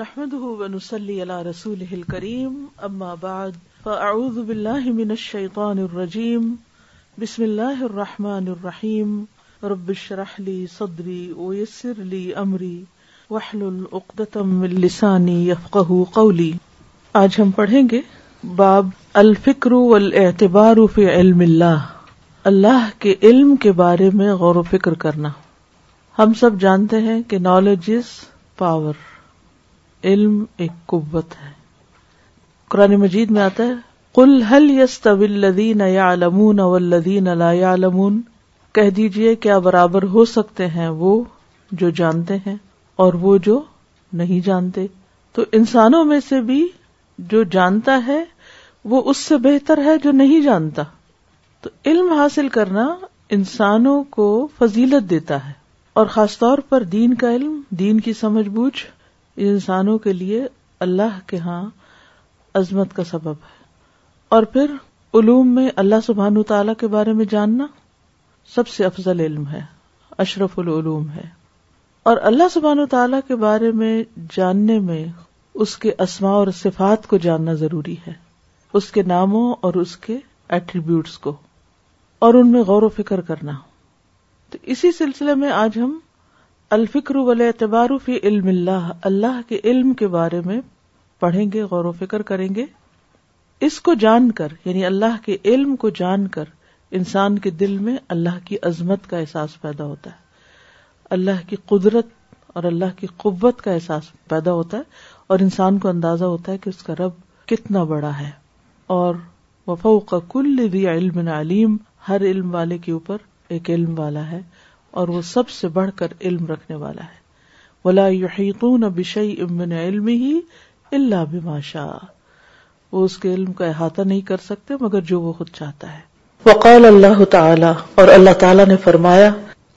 نحمده ونصلي اللہ رسول الكريم اما من منشیقان الرجیم بسم اللہ الرحمٰن الرحیم صدري صدری لي علی واحلل وحل العقدم السانی يفقهوا قولی آج ہم پڑھیں گے باب الفکر والاعتبار فی علم اللہ اللہ کے علم کے بارے میں غور و فکر کرنا ہم سب جانتے ہیں کہ نالج از پاور علم ایک قوت ہے قرآن مجید میں آتا ہے کل حل یس طوین یا اول اولدین اللہ علمون کہہ دیجیے کیا برابر ہو سکتے ہیں وہ جو جانتے ہیں اور وہ جو نہیں جانتے تو انسانوں میں سے بھی جو جانتا ہے وہ اس سے بہتر ہے جو نہیں جانتا تو علم حاصل کرنا انسانوں کو فضیلت دیتا ہے اور خاص طور پر دین کا علم دین کی سمجھ بوجھ انسانوں کے لیے اللہ کے یہاں عظمت کا سبب ہے اور پھر علوم میں اللہ سبحان تعالی کے بارے میں جاننا سب سے افضل علم ہے اشرف العلوم ہے اور اللہ سبحان تعالیٰ کے بارے میں جاننے میں اس کے اسماء اور صفات کو جاننا ضروری ہے اس کے ناموں اور اس کے ایٹریبیوٹس کو اور ان میں غور و فکر کرنا تو اسی سلسلے میں آج ہم الفکر ول اعتبار فی علم اللہ اللہ کے علم کے بارے میں پڑھیں گے غور و فکر کریں گے اس کو جان کر یعنی اللہ کے علم کو جان کر انسان کے دل میں اللہ کی عظمت کا احساس پیدا ہوتا ہے اللہ کی قدرت اور اللہ کی قوت کا احساس پیدا ہوتا ہے اور انسان کو اندازہ ہوتا ہے کہ اس کا رب کتنا بڑا ہے اور وفوق کا کل ذی علم علیم ہر علم والے کے اوپر ایک علم والا ہے اور وہ سب سے بڑھ کر علم رکھنے والا ہے ولا یحیطون بشیء من علمه الا بما شاء وہ اس کے علم کا احاطہ نہیں کر سکتے مگر جو وہ خود چاہتا ہے وقال اللہ تعالی اور اللہ تعالی نے فرمایا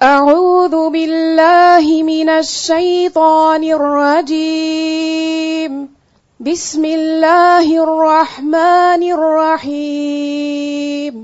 اعوذ باللہ من الشیطان الرجیم بسم اللہ الرحمن الرحیم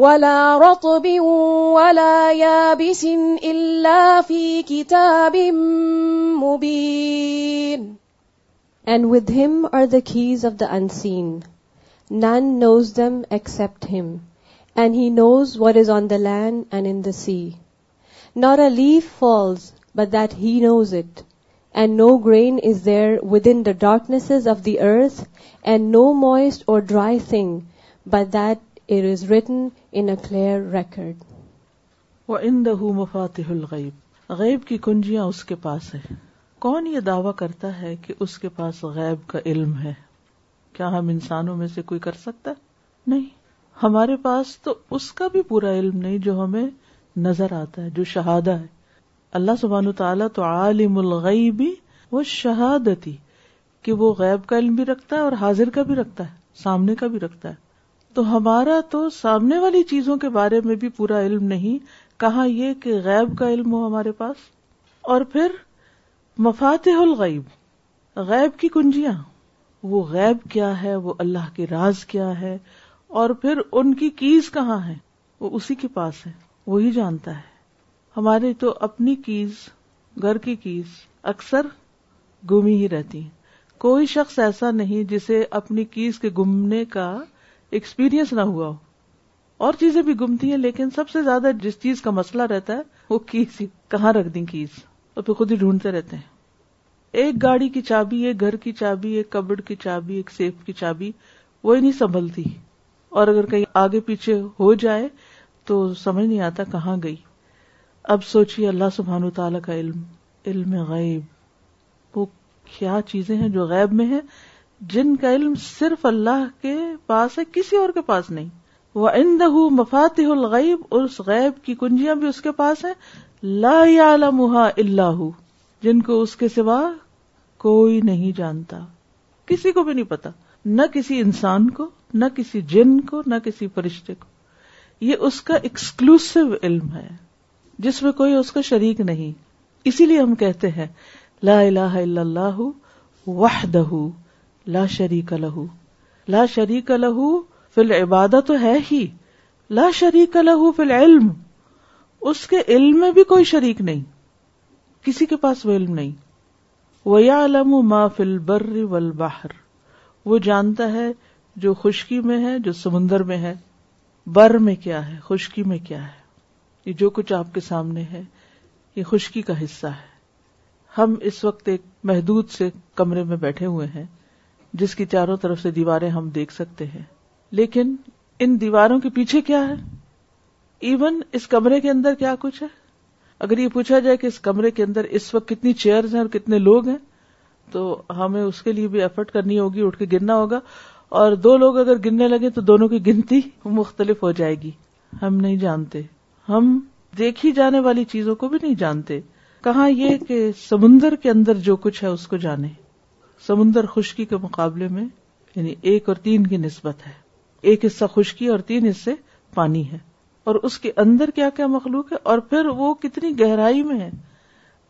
ولا رطب ولا يابس إلا في كتاب مبين. And with him are the keys of the unseen. None knows them except him, and he knows what is on the land and in the sea. Not a leaf falls, but that he knows it, and no grain is there within the darknesses of the earth, and no moist or dry thing, but that ان دا مفات الغیب غیب کی کنجیاں اس کے پاس ہے کون یہ دعوی کرتا ہے کہ اس کے پاس غیب کا علم ہے کیا ہم انسانوں میں سے کوئی کر سکتا نہیں ہمارے پاس تو اس کا بھی پورا علم نہیں جو ہمیں نظر آتا ہے جو شہادہ ہے اللہ سبحان تعالیٰ تو عالم الغیبی وہ شہادتی کہ وہ غیب کا علم بھی رکھتا ہے اور حاضر کا بھی رکھتا ہے سامنے کا بھی رکھتا ہے تو ہمارا تو سامنے والی چیزوں کے بارے میں بھی پورا علم نہیں کہاں یہ کہ غیب کا علم ہو ہمارے پاس اور پھر مفات غیب کی کنجیاں وہ غیب کیا ہے وہ اللہ کے راز کیا ہے اور پھر ان کی کیز کہاں ہے وہ اسی کے پاس ہے وہی وہ جانتا ہے ہماری تو اپنی کیز گھر کی کیز اکثر گمی ہی رہتی ہیں کوئی شخص ایسا نہیں جسے اپنی کیز کے گمنے کا ایکسپیرئنس نہ ہوا ہو اور چیزیں بھی گمتی ہیں لیکن سب سے زیادہ جس چیز کا مسئلہ رہتا ہے وہ کہاں رکھ دیں کیس اور پھر خود ہی ڈھونڈتے رہتے ہیں ایک گاڑی کی چابی ایک گھر کی چابی ایک کبڑ کی چابی ایک سیف کی چابی وہی نہیں سنبھلتی اور اگر کہیں آگے پیچھے ہو جائے تو سمجھ نہیں آتا کہاں گئی اب سوچیے اللہ سبحان تعالی کا علم علم غیب وہ کیا چیزیں ہیں جو غیب میں ہیں جن کا علم صرف اللہ کے پاس ہے کسی اور کے پاس نہیں وہ اند ہو مفات اور اس غیب کی کنجیاں بھی اس کے پاس ہیں لا لمحا اللہ جن کو اس کے سوا کوئی نہیں جانتا کسی کو بھی نہیں پتا نہ کسی انسان کو نہ کسی جن کو نہ کسی فرشتے کو یہ اس کا ایکسکلوسو علم ہے جس میں کوئی اس کا شریک نہیں اسی لیے ہم کہتے ہیں لا الہ الا اللہ وحدہ لا شریک لا شریک لہو فی العبادہ تو ہے ہی لا شریک لہو فی العلم اس کے علم میں بھی کوئی شریک نہیں کسی کے پاس وہ علم نہیں وَيَعْلَمُ مَا فِي الْبَرِّ وَالْبَحْرِ وہ جانتا ہے جو خشکی میں ہے جو سمندر میں ہے بر میں کیا ہے خشکی میں کیا ہے یہ جو کچھ آپ کے سامنے ہے یہ خشکی کا حصہ ہے ہم اس وقت ایک محدود سے کمرے میں بیٹھے ہوئے ہیں جس کی چاروں طرف سے دیواریں ہم دیکھ سکتے ہیں لیکن ان دیواروں کے پیچھے کیا ہے ایون اس کمرے کے اندر کیا کچھ ہے اگر یہ پوچھا جائے کہ اس کمرے کے اندر اس وقت کتنی چیئر ہیں اور کتنے لوگ ہیں تو ہمیں اس کے لیے بھی ایفرٹ کرنی ہوگی اٹھ کے گرنا ہوگا اور دو لوگ اگر گرنے لگے تو دونوں کی گنتی مختلف ہو جائے گی ہم نہیں جانتے ہم دیکھی جانے والی چیزوں کو بھی نہیں جانتے کہاں یہ کہ سمندر کے اندر جو کچھ ہے اس کو جانے سمندر خشکی کے مقابلے میں یعنی ایک اور تین کی نسبت ہے ایک حصہ خشکی اور تین حصے پانی ہے اور اس کے اندر کیا کیا مخلوق ہے اور پھر وہ کتنی گہرائی میں ہے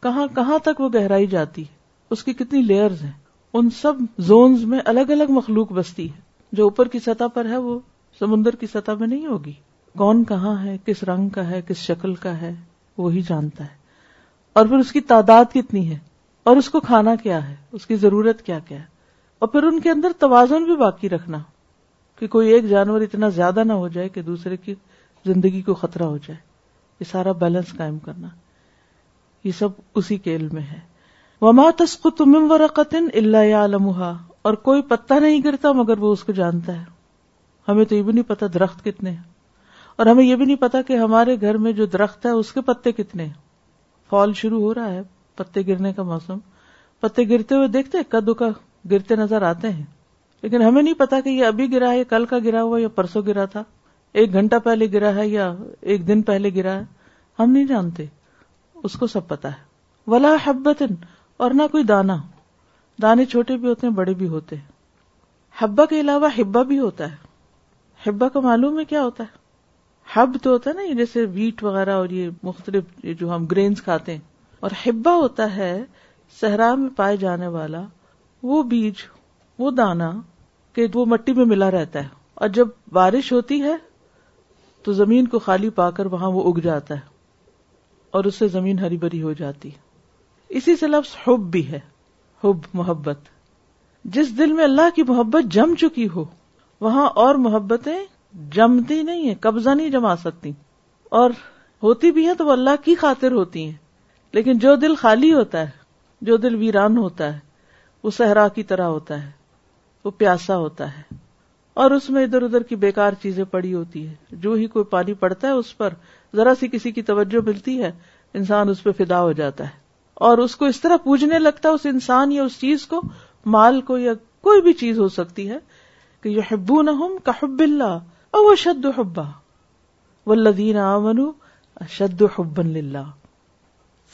کہاں کہاں تک وہ گہرائی جاتی ہے اس کی کتنی لیئرز ہیں ان سب زونز میں الگ الگ مخلوق بستی ہے جو اوپر کی سطح پر ہے وہ سمندر کی سطح میں نہیں ہوگی کون کہاں ہے کس رنگ کا ہے کس شکل کا ہے وہی وہ جانتا ہے اور پھر اس کی تعداد کتنی ہے اور اس کو کھانا کیا ہے اس کی ضرورت کیا کیا ہے اور پھر ان کے اندر توازن بھی باقی رکھنا کہ کوئی ایک جانور اتنا زیادہ نہ ہو جائے کہ دوسرے کی زندگی کو خطرہ ہو جائے یہ سارا بیلنس قائم کرنا یہ سب اسی کے علم میں ہے وما تسپ تم ور قطن اللہ علامہ اور کوئی پتہ نہیں گرتا مگر وہ اس کو جانتا ہے ہمیں تو یہ بھی نہیں پتا درخت کتنے ہیں اور ہمیں یہ بھی نہیں پتا کہ ہمارے گھر میں جو درخت ہے اس کے پتے کتنے ہیں فال شروع ہو رہا ہے پتے گرنے کا موسم پتے گرتے ہوئے دیکھتے کدو کا گرتے نظر آتے ہیں لیکن ہمیں نہیں پتا کہ یہ ابھی گرا ہے کل کا گرا ہوا یا پرسوں گرا تھا ایک گھنٹہ پہلے گرا ہے یا ایک دن پہلے گرا ہے ہم نہیں جانتے اس کو سب پتا ہے ولا حبت اور نہ کوئی دانا دانے چھوٹے بھی ہوتے ہیں بڑے بھی ہوتے ہیں ہبا کے علاوہ ہبا بھی ہوتا ہے ہبا کا معلوم ہے کیا ہوتا ہے ہب تو ہوتا ہے نا جیسے ویٹ وغیرہ اور یہ مختلف جو ہم گرینز کھاتے ہیں اور ہبا ہوتا ہے صحرا میں پائے جانے والا وہ بیج وہ دانا کہ وہ مٹی میں ملا رہتا ہے اور جب بارش ہوتی ہے تو زمین کو خالی پا کر وہاں وہ اگ جاتا ہے اور اس سے زمین ہری بھری ہو جاتی اسی سے لفظ حب بھی ہے حب محبت جس دل میں اللہ کی محبت جم چکی ہو وہاں اور محبتیں جمتی نہیں ہے قبضہ نہیں جما سکتی اور ہوتی بھی ہے تو وہ اللہ کی خاطر ہوتی ہیں لیکن جو دل خالی ہوتا ہے جو دل ویران ہوتا ہے وہ صحرا کی طرح ہوتا ہے وہ پیاسا ہوتا ہے اور اس میں ادھر ادھر کی بیکار چیزیں پڑی ہوتی ہے جو ہی کوئی پانی پڑتا ہے اس پر ذرا سی کسی کی توجہ ملتی ہے انسان اس پہ فدا ہو جاتا ہے اور اس کو اس طرح پوجنے لگتا ہے اس انسان یا اس چیز کو مال کو یا کوئی بھی چیز ہو سکتی ہے کہ یہ ہبو نہ حب اللہ اور شد حبا و لدین امن اشد حبن للہ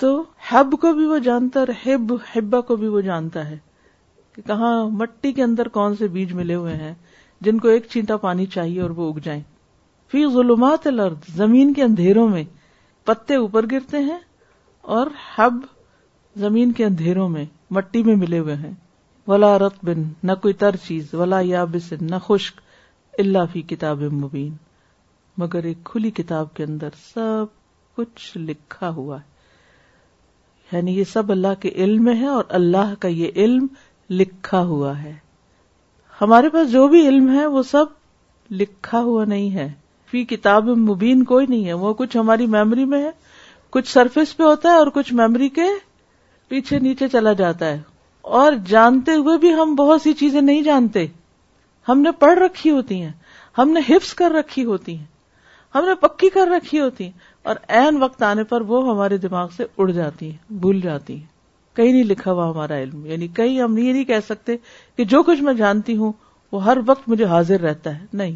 تو ہب کو بھی وہ جانتا اور ہیب ہیبا کو بھی وہ جانتا ہے کہ کہاں مٹی کے اندر کون سے بیج ملے ہوئے ہیں جن کو ایک چینٹا پانی چاہیے اور وہ اگ جائیں فی ظلمات الارض زمین کے اندھیروں میں پتے اوپر گرتے ہیں اور ہب زمین کے اندھیروں میں مٹی میں ملے ہوئے ہیں ولا رت بن نہ کوئی تر چیز ولا یابس نہ خشک اللہ فی کتاب مبین مگر ایک کھلی کتاب کے اندر سب کچھ لکھا ہوا ہے یعنی یہ سب اللہ کے علم میں ہے اور اللہ کا یہ علم لکھا ہوا ہے ہمارے پاس جو بھی علم ہے وہ سب لکھا ہوا نہیں ہے فی کتاب مبین کوئی نہیں ہے وہ کچھ ہماری میموری میں ہے کچھ سرفیس پہ ہوتا ہے اور کچھ میموری کے پیچھے نیچے چلا جاتا ہے اور جانتے ہوئے بھی ہم بہت سی چیزیں نہیں جانتے ہم نے پڑھ رکھی ہوتی ہیں ہم نے حفظ کر رکھی ہوتی ہیں ہم نے پکی کر رکھی ہوتی ہیں اور عین وقت آنے پر وہ ہمارے دماغ سے اڑ جاتی ہیں بھول جاتی ہیں کہیں نہیں لکھا ہوا ہمارا علم یعنی کہیں ہم یہ نہیں کہہ سکتے کہ جو کچھ میں جانتی ہوں وہ ہر وقت مجھے حاضر رہتا ہے نہیں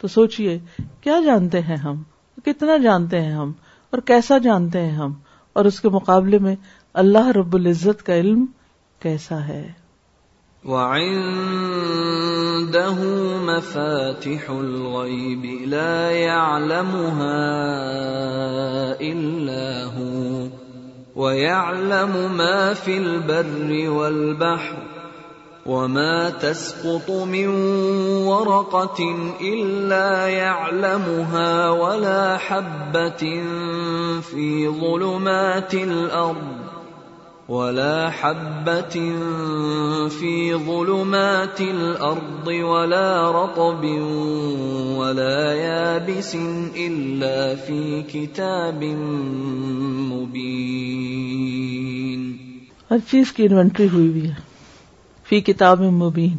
تو سوچئے کیا جانتے ہیں ہم کتنا جانتے ہیں ہم اور کیسا جانتے ہیں ہم اور اس کے مقابلے میں اللہ رب العزت کا علم کیسا ہے هو ويعلم ما في البر والبحر وما تسقط من ورقة إلا يعلمها ولا حبة في ظلمات الأرض ولا ولا ولا حبة في في ظلمات الأرض رطب يابس إلا كتاب مبين ہر چیز کی انوینٹری ہوئی ہوئی ہے فی کتاب مبین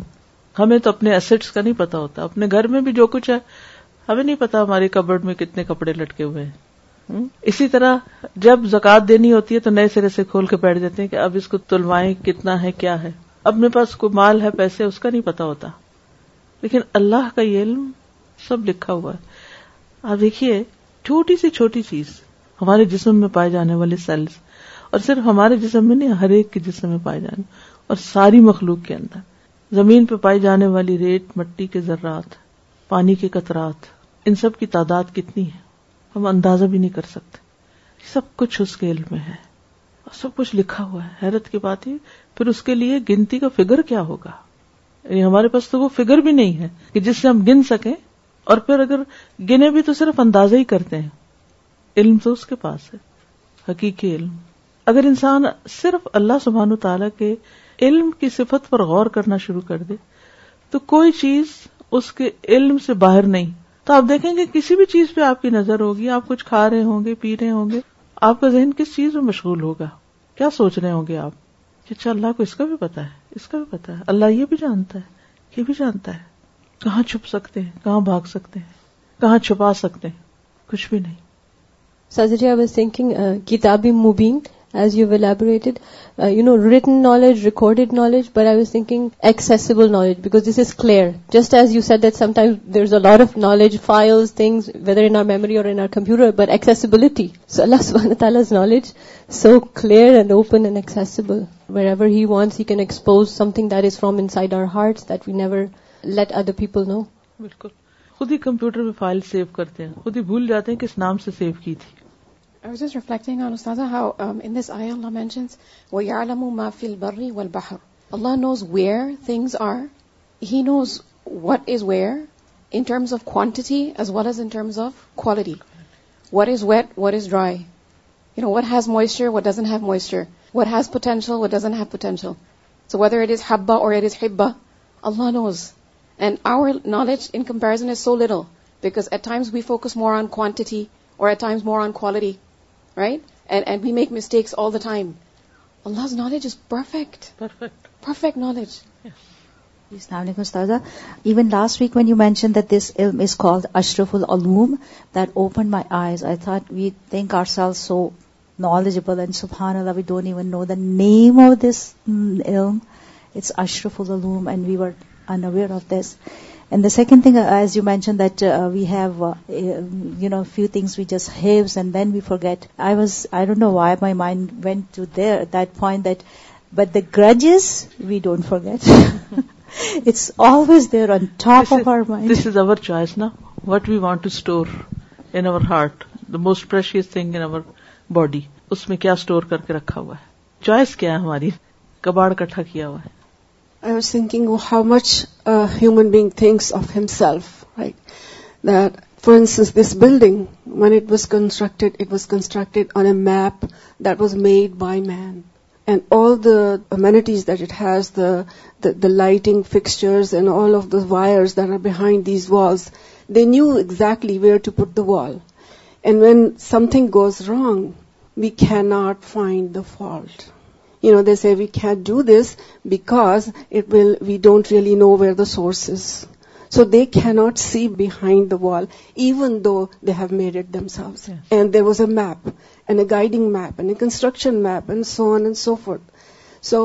ہمیں تو اپنے ایسٹس کا نہیں پتا ہوتا اپنے گھر میں بھی جو کچھ ہے ہمیں نہیں پتا ہماری کبرڈ میں کتنے کپڑے لٹکے ہوئے ہیں اسی طرح جب زکات دینی ہوتی ہے تو نئے سرے سے کھول کے بیٹھ جاتے ہیں کہ اب اس کو تلوائیں کتنا ہے کیا ہے اپنے پاس کوئی مال ہے پیسے اس کا نہیں پتا ہوتا لیکن اللہ کا یہ علم سب لکھا ہوا ہے آپ دیکھیے چھوٹی سی چھوٹی چیز ہمارے جسم میں پائے جانے والے سیلس اور صرف ہمارے جسم میں نہیں ہر ایک کے جسم میں پائے جانے اور ساری مخلوق کے اندر زمین پہ پائی جانے والی ریت مٹی کے ذرات پانی کے قطرات ان سب کی تعداد کتنی ہے ہم اندازہ بھی نہیں کر سکتے سب کچھ اس کے علم میں ہے اور سب کچھ لکھا ہوا ہے حیرت کی بات ہی پھر اس کے لیے گنتی کا فگر کیا ہوگا یعنی ہمارے پاس تو وہ فگر بھی نہیں ہے کہ جس سے ہم گن سکیں اور پھر اگر گنے بھی تو صرف اندازہ ہی کرتے ہیں علم تو اس کے پاس ہے حقیقی علم اگر انسان صرف اللہ سبحان و تعالی کے علم کی صفت پر غور کرنا شروع کر دے تو کوئی چیز اس کے علم سے باہر نہیں تو آپ دیکھیں گے کسی بھی چیز پہ آپ کی نظر ہوگی آپ کچھ کھا رہے ہوں گے پی رہے ہوں گے آپ کا ذہن کس چیز میں مشغول ہوگا کیا سوچ رہے ہوں گے آپ کہ اچھا اللہ کو اس کا بھی پتا ہے اس کا بھی پتا ہے اللہ یہ بھی جانتا ہے یہ بھی جانتا ہے کہاں چھپ سکتے ہیں کہاں بھاگ سکتے ہیں کہاں چھپا سکتے ہیں کچھ بھی نہیں آئی واز تھنکنگ کتابی مبین as you elaborated you know written knowledge recorded knowledge but I was thinking accessible knowledge because this is clear just as you set that sometimes there is lot of knowledge files things whether in our memory or in our computer but accessibility so Allah صوال is knowledge so clear and open and accessible wherever he wants he can expose something that is from inside our hearts that we never let other people know بالکل خود ہی computer میں file save کرتے ہیں خود ہی بھول جاتے ہیں کس نام سے سیو کی تھی ز moisture what doesn't have moisture what has potential what doesn't have potential so what is ہبا اور السلام علیکم even last week when you mention this L is called اشرف العلوم that open my eyes I we think are سال so knowledgeable and سبانٹ even know the name of this L it's اشرف العلوم and we are unaware of this and the second thing is you mention the you know few things we just use and then we forget no why my mind went that but the grudges we don't forget this is our choice نا what we want to store in heart the most precious thing body اس میں کیا store کر کے رکھا ہوا ہے choice کیا ہے ہماری کباڑ کٹھا کیا ہوا ہے I was thinking how much a human being thinks of himself, right? That, for instance, this building, when it was constructed on a map that was made by man. And all the amenities that it has, the lighting fixtures and all of the wires that are behind these walls, they knew exactly where to put the wall. And when something goes wrong, we cannot find the fault they say we can't do this because we don't really know where the source is. So they cannot see behind the wall, even though they have made it themselves. Yeah. And there was a map, and a guiding map, and a construction map, and so on and so forth. So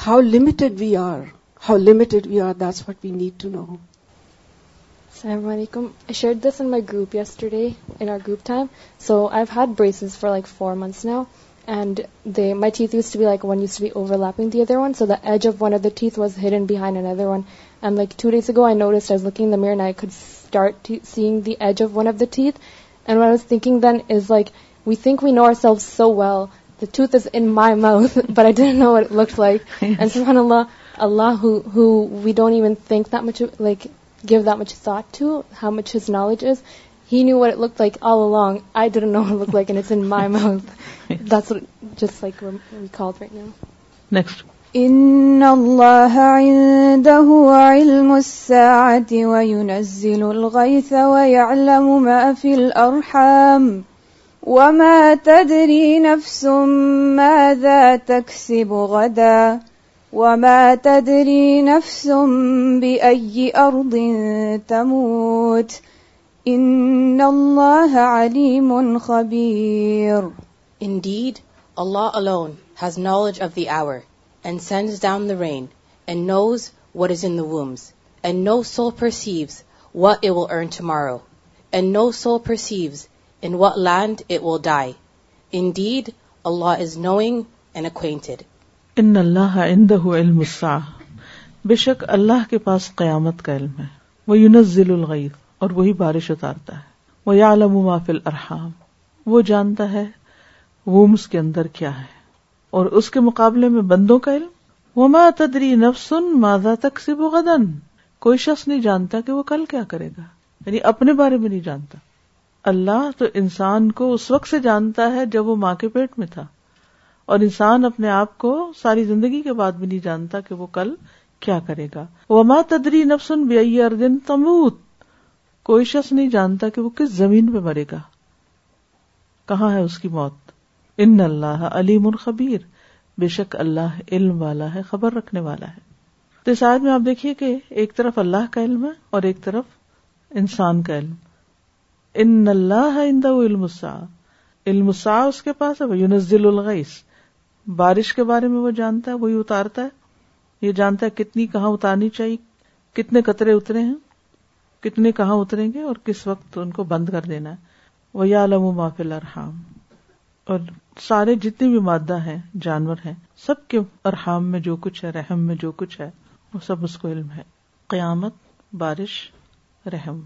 how limited we are, that's what we need to know. Assalamu alaikum. I shared this in my group yesterday, in our group time. So I've had braces for 4 months now, and they to be over the edge of one of the teeth was start seeing the edge of one of the teeth and then is like we think we know our self so is in my mouth but no looks like Allah Allah we don't even much like give much thought to much his knowledge he knew what it looked like all along. I didn't know what it looked like, and it's in my mouth. That's what just like we're recalled right now. Next. إن الله عنده علم الساعة وينزل الغيث ويعلم ما في الأرحام وما تدري نفس ماذا تكسب غدا وما تدري نفس بأي أرض تموت ان اللہ علیم خبیر بے شک اللہ کے پاس قیامت کا علم ہے اور وہی بارش اتارتا ہے وہ یا مافل ارحام وہ جانتا ہے وومس کے اندر کیا ہے اور اس کے مقابلے میں بندوں کا علم وہ ما تدری نفسن مادا تک غدن کوئی شخص نہیں جانتا کہ وہ کل کیا کرے گا یعنی اپنے بارے میں نہیں جانتا اللہ تو انسان کو اس وقت سے جانتا ہے جب وہ ماں کے پیٹ میں تھا اور انسان اپنے آپ کو ساری زندگی کے بعد بھی نہیں جانتا کہ وہ کل کیا کرے گا وہ ماں تدری نفسن بے اردن تموت کوئی شخص نہیں جانتا کہ وہ کس زمین پہ مرے گا کہاں ہے اس کی موت ان اللہ علیم الخبیر بے شک اللہ علم والا ہے خبر رکھنے والا ہے تو شاید میں آپ دیکھیے کہ ایک طرف اللہ کا علم ہے اور ایک طرف انسان کا علم ان اللہ علم سا علم سا اس کے پاس ہے یونزل الغیث بارش کے بارے میں وہ جانتا ہے وہی اتارتا ہے یہ جانتا ہے کتنی کہاں اتارنی چاہیے کتنے قطرے اترے ہیں کتنے کہاں اتریں گے اور کس وقت ان کو بند کر دینا یا علم و محفل ارحام اور سارے جتنے بھی مادہ ہیں جانور ہیں سب کے ارحام میں جو کچھ ہے رحم میں جو کچھ ہے وہ سب اس کو علم ہے قیامت بارش رحم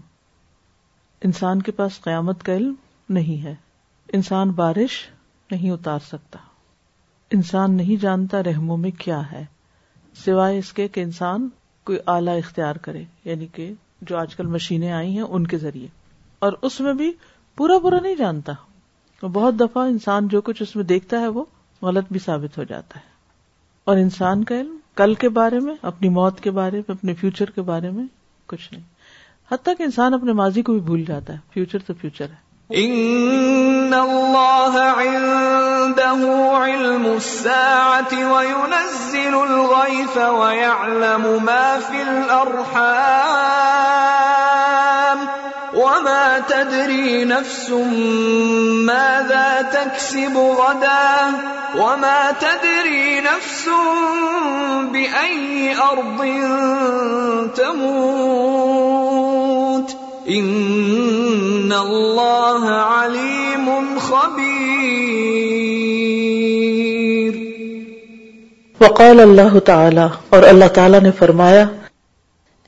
انسان کے پاس قیامت کا علم نہیں ہے انسان بارش نہیں اتار سکتا انسان نہیں جانتا رحموں میں کیا ہے سوائے اس کے کہ انسان کوئی اعلی اختیار کرے یعنی کہ جو آج کل مشینیں آئی ہیں ان کے ذریعے اور اس میں بھی پورا پورا نہیں جانتا بہت دفعہ انسان جو کچھ اس میں دیکھتا ہے وہ غلط بھی ثابت ہو جاتا ہے اور انسان کا علم کل کے بارے میں اپنی موت کے بارے میں اپنے فیوچر کے بارے میں کچھ نہیں حتیٰ کہ انسان اپنے ماضی کو بھی بھول جاتا ہے فیوچر تو فیوچر ہے ان اللہ عنده علم الساعت وينزل الغیف ویعلم ما فی الارحام وما تدری نفس ماذا تکسب غدا وما تدری نفس بأی ارض تموت ان اللہ علیم خبیر وقال اللہ تعالی اور اللہ تعالی نے فرمایا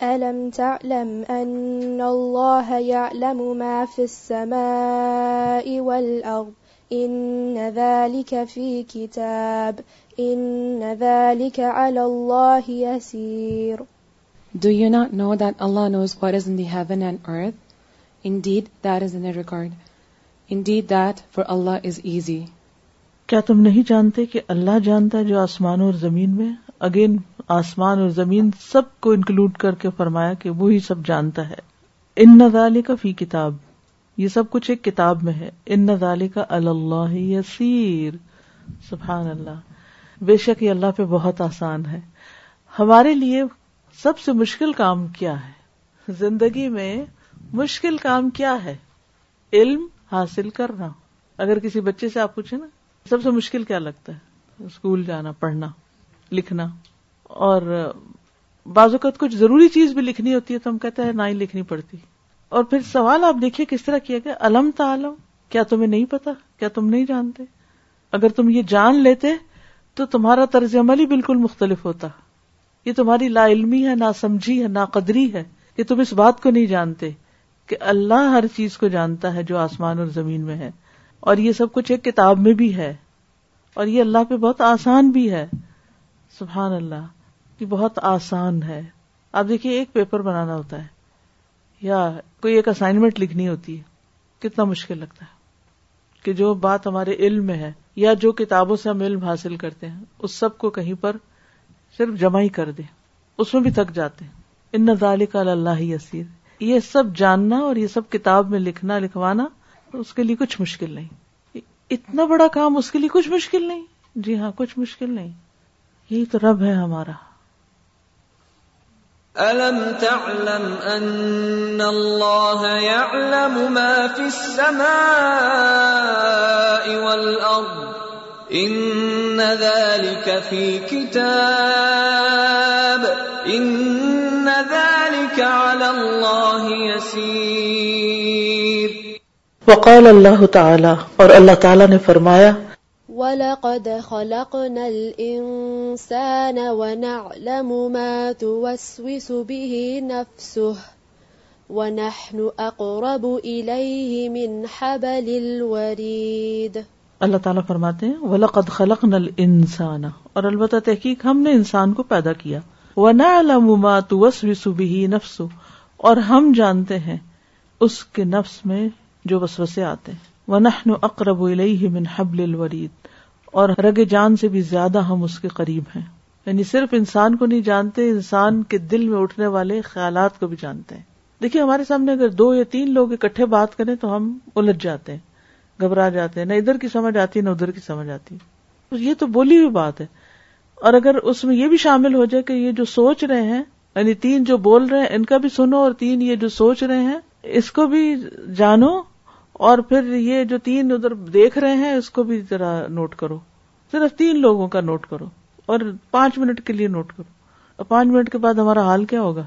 اَلَمْ تَعْلَمْ أَنَّ اللَّهَ يَعْلَمُ مَا فِي السَّمَاءِ وَالْأَرْضِ اِنَّ ذَلِكَ فِي كِتَابِ اِنَّ ذَلِكَ عَلَى اللَّهِ يَسِيرُ Do you not know that Allah knows what is in the heaven and earth? Indeed, that is in the record. Indeed, that for Allah is easy. کیا تم نہیں جانتے کہ اللہ جانتا ہے جو آسمان اور زمین میں اگین آسمان اور زمین سب کو انکلوڈ کر کے فرمایا کہ وہی سب جانتا ہے ان نظال کا فی کتاب یہ سب کچھ ایک کتاب میں ہے ان نظال کا اللہ یسیر سبحان اللہ بے شک یہ اللہ پہ بہت آسان ہے ہمارے لیے سب سے مشکل کام کیا ہے زندگی میں مشکل کام کیا ہے علم حاصل کرنا اگر کسی بچے سے آپ پوچھیں نا سب سے مشکل کیا لگتا ہے اسکول جانا پڑھنا لکھنا اور بعض اوقات کچھ ضروری چیز بھی لکھنی ہوتی ہے تو ہم کہتے ہیں نہ ہی لکھنی پڑتی اور پھر سوال آپ دیکھیے کس طرح کیا گیا علم تا علم کیا تمہیں نہیں پتا کیا تم نہیں جانتے اگر تم یہ جان لیتے تو تمہارا طرز عمل ہی بالکل مختلف ہوتا یہ تمہاری لا علمی ہے نہ سمجھی ہے نہ قدری ہے کہ تم اس بات کو نہیں جانتے کہ اللہ ہر چیز کو جانتا ہے جو آسمان اور زمین میں ہے اور یہ سب کچھ ایک کتاب میں بھی ہے اور یہ اللہ پہ بہت آسان بھی ہے سبحان اللہ کہ بہت آسان ہے آپ دیکھیے ایک پیپر بنانا ہوتا ہے یا کوئی ایک اسائنمنٹ لکھنی ہوتی ہے کتنا مشکل لگتا ہے کہ جو بات ہمارے علم میں ہے یا جو کتابوں سے ہم علم حاصل کرتے ہیں اس سب کو کہیں پر صرف جمع ہی کر دے اس میں بھی تھک جاتے ان کا اللہ یسیر یہ سب جاننا اور یہ سب کتاب میں لکھنا لکھوانا اس کے لیے کچھ مشکل نہیں اتنا بڑا کام اس کے لیے کچھ مشکل نہیں جی ہاں کچھ مشکل نہیں یہی تو رب ہے ہمارا وقال اللہ تعالی اور اللہ تعالی نے فرمایا وَلَقَدْ خَلَقْنَا الْإِنسَانَ وَنَعْلَمُ مَا تُوَسْوِسُ بِهِ نَفْسُهُ وَنَحْنُ أَقْرَبُ إِلَيْهِ مِنْ حَبَلِ الْوَرِيدِ اللہ تعالیٰ فرماتے و لق خلق نل انسان اور البتہ تحقیق ہم نے انسان کو پیدا کیا وہ نہما تو بھی نفس اور ہم جانتے ہیں اس کے نفس میں جو بس وسے آتے و نُ اکرب المن حبل الورید اور رگ جان سے بھی زیادہ ہم اس کے قریب ہیں یعنی صرف انسان کو نہیں جانتے انسان کے دل میں اٹھنے والے خیالات کو بھی جانتے ہیں دیکھیے ہمارے سامنے اگر دو یا تین لوگ اکٹھے بات کریں تو ہم الجھ جاتے ہیں گھبرا جاتے ہیں نہ ادھر کی سمجھ آتی ہے نہ ادھر کی سمجھ آتی ہے یہ تو بولی ہوئی بات ہے اور اگر اس میں یہ بھی شامل ہو جائے کہ یہ جو سوچ رہے ہیں یعنی تین جو بول رہے ہیں ان کا بھی سنو اور تین یہ جو سوچ رہے ہیں اس کو بھی جانو اور پھر یہ جو تین ادھر دیکھ رہے ہیں اس کو بھی ذرا نوٹ کرو صرف تین لوگوں کا نوٹ کرو اور پانچ منٹ کے لیے نوٹ کرو اور پانچ منٹ کے بعد ہمارا حال کیا ہوگا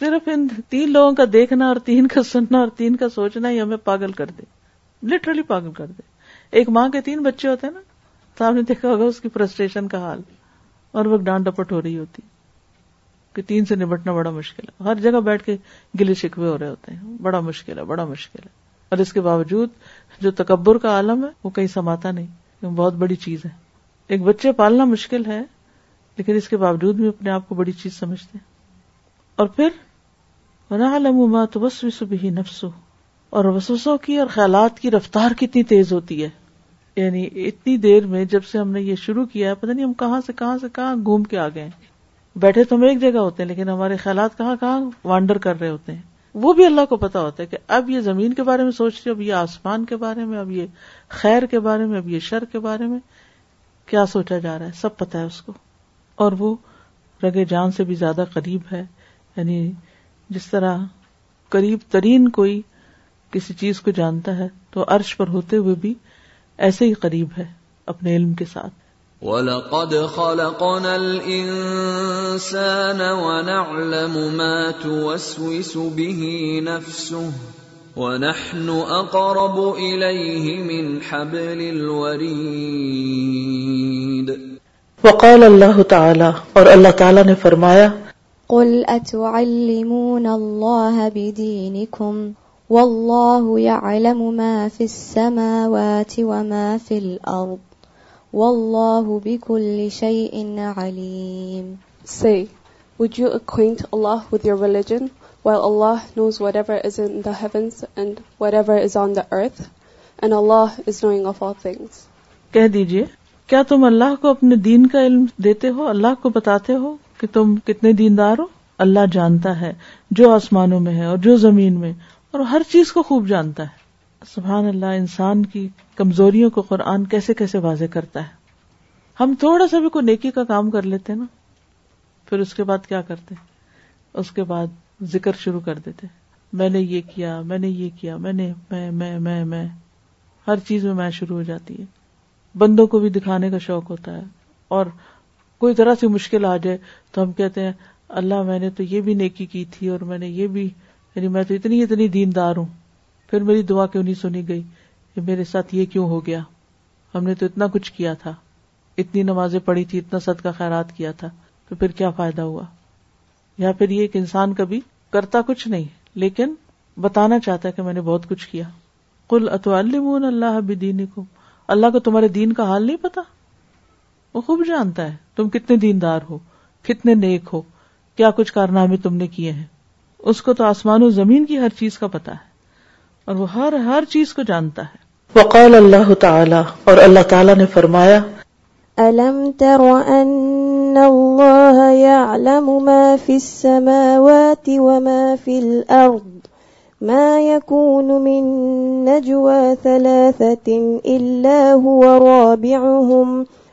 صرف ان تین لوگوں کا دیکھنا اور تین کا سننا اور تین کا سوچنا ہی ہمیں پاگل کر دے لٹرلی پاگل کر دے ایک ماں کے تین بچے ہوتے ہیں نا تو آپ نے دیکھا ہوگا اس کی فرسٹریشن کا حال اور وہ ڈانٹ ڈپٹ ہو رہی ہوتی کہ تین سے نبٹنا بڑا مشکل ہے ہر جگہ بیٹھ کے گلے شکوے ہو رہے ہوتے ہیں بڑا مشکل ہے بڑا مشکل ہے اور اس کے باوجود جو تکبر کا عالم ہے وہ کہیں سماتا نہیں بہت بڑی چیز ہے ایک بچے پالنا مشکل ہے لیکن اس کے باوجود بھی اپنے آپ کو بڑی چیز سمجھتے ہیں اور پھر ما تو بس بھی نفسو اور وسوسوں کی اور خیالات کی رفتار کتنی تیز ہوتی ہے یعنی اتنی دیر میں جب سے ہم نے یہ شروع کیا ہے پتا نہیں ہم کہاں سے کہاں سے کہاں گھوم کے آ گئے بیٹھے تو ہم ایک جگہ ہوتے ہیں لیکن ہمارے خیالات کہاں کہاں وانڈر کر رہے ہوتے ہیں وہ بھی اللہ کو پتا ہوتا ہے کہ اب یہ زمین کے بارے میں سوچ رہے اب یہ آسمان کے بارے میں اب یہ خیر کے بارے میں اب یہ شر کے بارے میں کیا سوچا جا رہا ہے سب پتا ہے اس کو اور وہ رگے جان سے بھی زیادہ قریب ہے یعنی جس طرح قریب ترین کوئی کسی چیز کو جانتا ہے تو عرش پر ہوتے ہوئے بھی ایسے ہی قریب ہے اپنے علم کے ساتھ وَلَقَدْ خَلَقْنَا الْإِنسَانَ وَنَعْلَمُ مَا تُوَسْوِسُ بِهِ نَفْسُهُ وَنَحْنُ أَقْرَبُ إِلَيْهِ مِنْ حَبْلِ الْوَرِيدِ وقال اللہ تعالی اور اللہ تعالی نے فرمایا قُلْ أَتُعَلِّمُونَ اللَّهَ بِدِينِكُمْ والله والله يعلم ما في في السماوات وما الأرض بكل شيء عليم Say, would you acquaint Allah Allah with your religion while knows whatever whatever is is in the heavens and on the earth and Allah is knowing of all things. کہہ دیجئے کیا تم اللہ کو اپنے دین کا علم دیتے ہو اللہ کو بتاتے ہو کہ تم کتنے دیندار ہو اللہ جانتا ہے جو آسمانوں میں ہے اور جو زمین میں اور ہر چیز کو خوب جانتا ہے سبحان اللہ انسان کی کمزوریوں کو قرآن کیسے کیسے واضح کرتا ہے ہم تھوڑا سا بھی کوئی نیکی کا کام کر لیتے نا پھر اس کے بعد کیا کرتے اس کے بعد ذکر شروع کر دیتے میں نے یہ کیا میں نے یہ کیا میں میں میں میں نے میں ہر چیز میں میں شروع ہو جاتی ہے بندوں کو بھی دکھانے کا شوق ہوتا ہے اور کوئی طرح سے مشکل آ جائے تو ہم کہتے ہیں اللہ میں نے تو یہ بھی نیکی کی تھی اور میں نے یہ بھی یعنی میں تو اتنی اتنی دیندار ہوں پھر میری دعا کیوں نہیں سنی گئی کہ میرے ساتھ یہ کیوں ہو گیا ہم نے تو اتنا کچھ کیا تھا اتنی نمازیں پڑھی تھی اتنا صدقہ کا خیرات کیا تھا تو پھر کیا فائدہ ہوا یا پھر یہ ایک انسان کبھی کرتا کچھ نہیں لیکن بتانا چاہتا ہے کہ میں نے بہت کچھ کیا کل اتوال اللہ دین کو اللہ کو تمہارے دین کا حال نہیں پتا وہ خوب جانتا ہے تم کتنے دیندار ہو کتنے نیک ہو کیا کچھ کارنامے تم نے کیے ہیں اس کو تو آسمان و زمین کی ہر چیز کا پتا ہے اور وہ ہر ہر چیز کو جانتا ہے وقال اللہ تعالی اور اللہ تعالی نے فرمایا الم تر ان اللہ یعلم ما فی السماوات وما فی الارض ما يكون من نجوى ثلاثة إلا هو رابعهم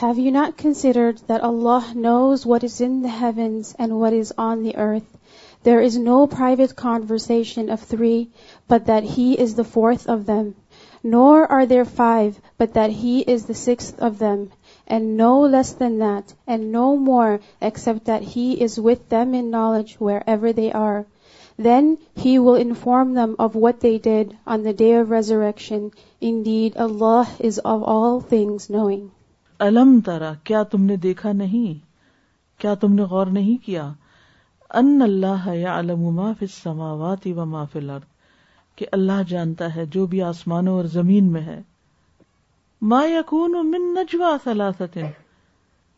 Have you not considered that Allah knows what is in the heavens and what is on the earth? There is no private conversation of three, but that He is the fourth of them. Nor are there five, but that He is the sixth of them. And no less than that, and no more, except that He is with them in knowledge wherever they are. Then He will inform them of what they did on the day of resurrection. Indeed, Allah is of all things knowing. الم ترا کیا تم نے دیکھا نہیں کیا تم نے غور نہیں کیا انم اما فما ما فرد کہ اللہ جانتا ہے جو بھی آسمانوں اور زمین میں ہے ما من نجوا ثلاثت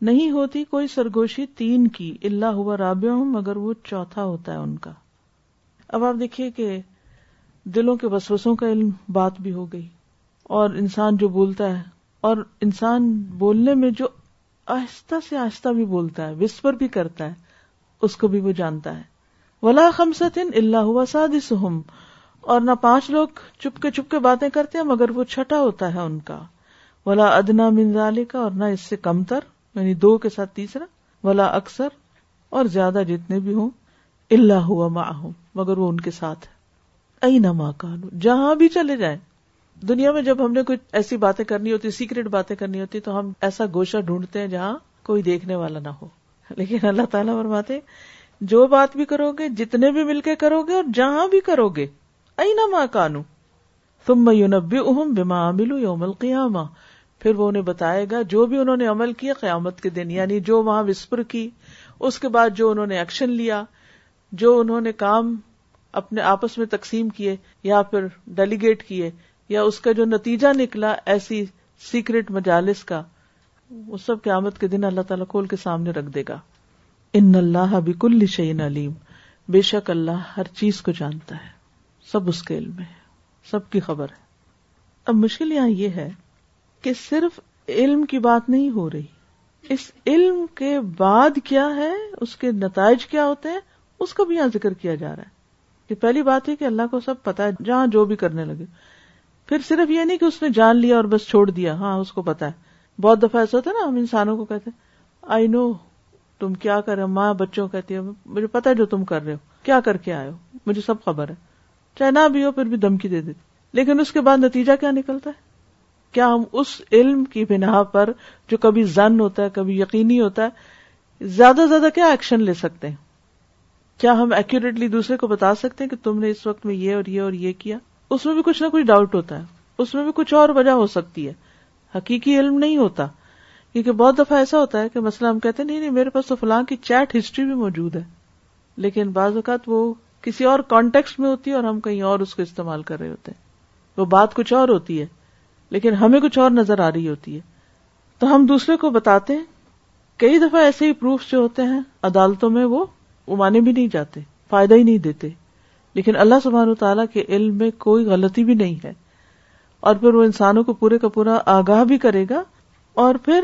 نہیں ہوتی کوئی سرگوشی تین کی اللہ ہوا رابع مگر وہ چوتھا ہوتا ہے ان کا اب آپ دیکھیے کہ دلوں کے وسوسوں کا علم بات بھی ہو گئی اور انسان جو بولتا ہے اور انسان بولنے میں جو آہستہ سے آہستہ بھی بولتا ہے وسپر بھی کرتا ہے اس کو بھی وہ جانتا ہے ولا خمس ان اللہ ہوا سادی اور نہ پانچ لوگ چپ کے چپ کے باتیں کرتے ہیں مگر وہ چھٹا ہوتا ہے ان کا ولا ادنا منظالی کا اور نہ اس سے کم تر یعنی دو کے ساتھ تیسرا ولا اکثر اور زیادہ جتنے بھی ہوں اللہ ہوا ماں ہوں مگر وہ ان کے ساتھ ہے ائی نہ ماں کا جہاں بھی چلے جائیں دنیا میں جب ہم نے کوئی ایسی باتیں کرنی ہوتی سیکریٹ باتیں کرنی ہوتی تو ہم ایسا گوشہ ڈھونڈتے ہیں جہاں کوئی دیکھنے والا نہ ہو لیکن اللہ تعالیٰ فرماتے جو بات بھی کرو گے جتنے بھی مل کے کرو گے اور جہاں بھی کرو گے ائی نا ماں کانو تم میونبی اہم بیما ملو یوم القیامہ پھر وہ انہیں بتائے گا جو بھی انہوں نے عمل کیا قیامت کے دن یعنی جو وہاں وسپر کی اس کے بعد جو انہوں نے ایکشن لیا جو انہوں نے کام اپنے آپس میں تقسیم کیے یا پھر ڈیلیگیٹ کیے یا اس کا جو نتیجہ نکلا ایسی سیکرٹ مجالس کا وہ سب قیامت کے دن اللہ تعالیٰ کھول کے سامنے رکھ دے گا ان اللہ شعین علیم بے شک اللہ ہر چیز کو جانتا ہے سب اس کے علم ہے سب کی خبر ہے اب مشکل یہاں یہ ہے کہ صرف علم کی بات نہیں ہو رہی اس علم کے بعد کیا ہے اس کے نتائج کیا ہوتے ہیں اس کا بھی یہاں ذکر کیا جا رہا ہے کہ پہلی بات ہے کہ اللہ کو سب پتا ہے جہاں جو بھی کرنے لگے پھر صرف یہ نہیں کہ اس نے جان لیا اور بس چھوڑ دیا ہاں اس کو پتا ہے بہت دفعہ ایسا ہوتا ہے نا ہم انسانوں کو کہتے آئی نو تم کیا کر رہے ہو ماں بچوں کہتی ہے مجھے پتا ہے جو تم کر رہے ہو کیا کر کے آئے ہو مجھے سب خبر ہے چاہے نہ بھی ہو پھر بھی دھمکی دے دیتی لیکن اس کے بعد نتیجہ کیا نکلتا ہے کیا ہم اس علم کی بنا پر جو کبھی زن ہوتا ہے کبھی یقینی ہوتا ہے زیادہ سے زیادہ کیا ایکشن لے سکتے ہیں کیا ہم ایکٹلی دوسرے کو بتا سکتے ہیں کہ تم نے اس وقت میں یہ اور یہ اور یہ کیا اس میں بھی کچھ نہ کچھ ڈاؤٹ ہوتا ہے اس میں بھی کچھ اور وجہ ہو سکتی ہے حقیقی علم نہیں ہوتا کیونکہ بہت دفعہ ایسا ہوتا ہے کہ مسئلہ ہم کہتے ہیں نہیں نہیں میرے پاس تو فلاں کی چیٹ ہسٹری بھی موجود ہے لیکن بعض اوقات وہ کسی اور کانٹیکس میں ہوتی ہے اور ہم کہیں اور اس کو استعمال کر رہے ہوتے ہیں وہ بات کچھ اور ہوتی ہے لیکن ہمیں کچھ اور نظر آ رہی ہوتی ہے تو ہم دوسرے کو بتاتے ہیں کئی دفعہ ایسے ہی پروف جو ہوتے ہیں عدالتوں میں وہ مانے بھی نہیں جاتے فائدہ ہی نہیں دیتے لیکن اللہ سبحان تعالیٰ کے علم میں کوئی غلطی بھی نہیں ہے اور پھر وہ انسانوں کو پورے کا پورا آگاہ بھی کرے گا اور پھر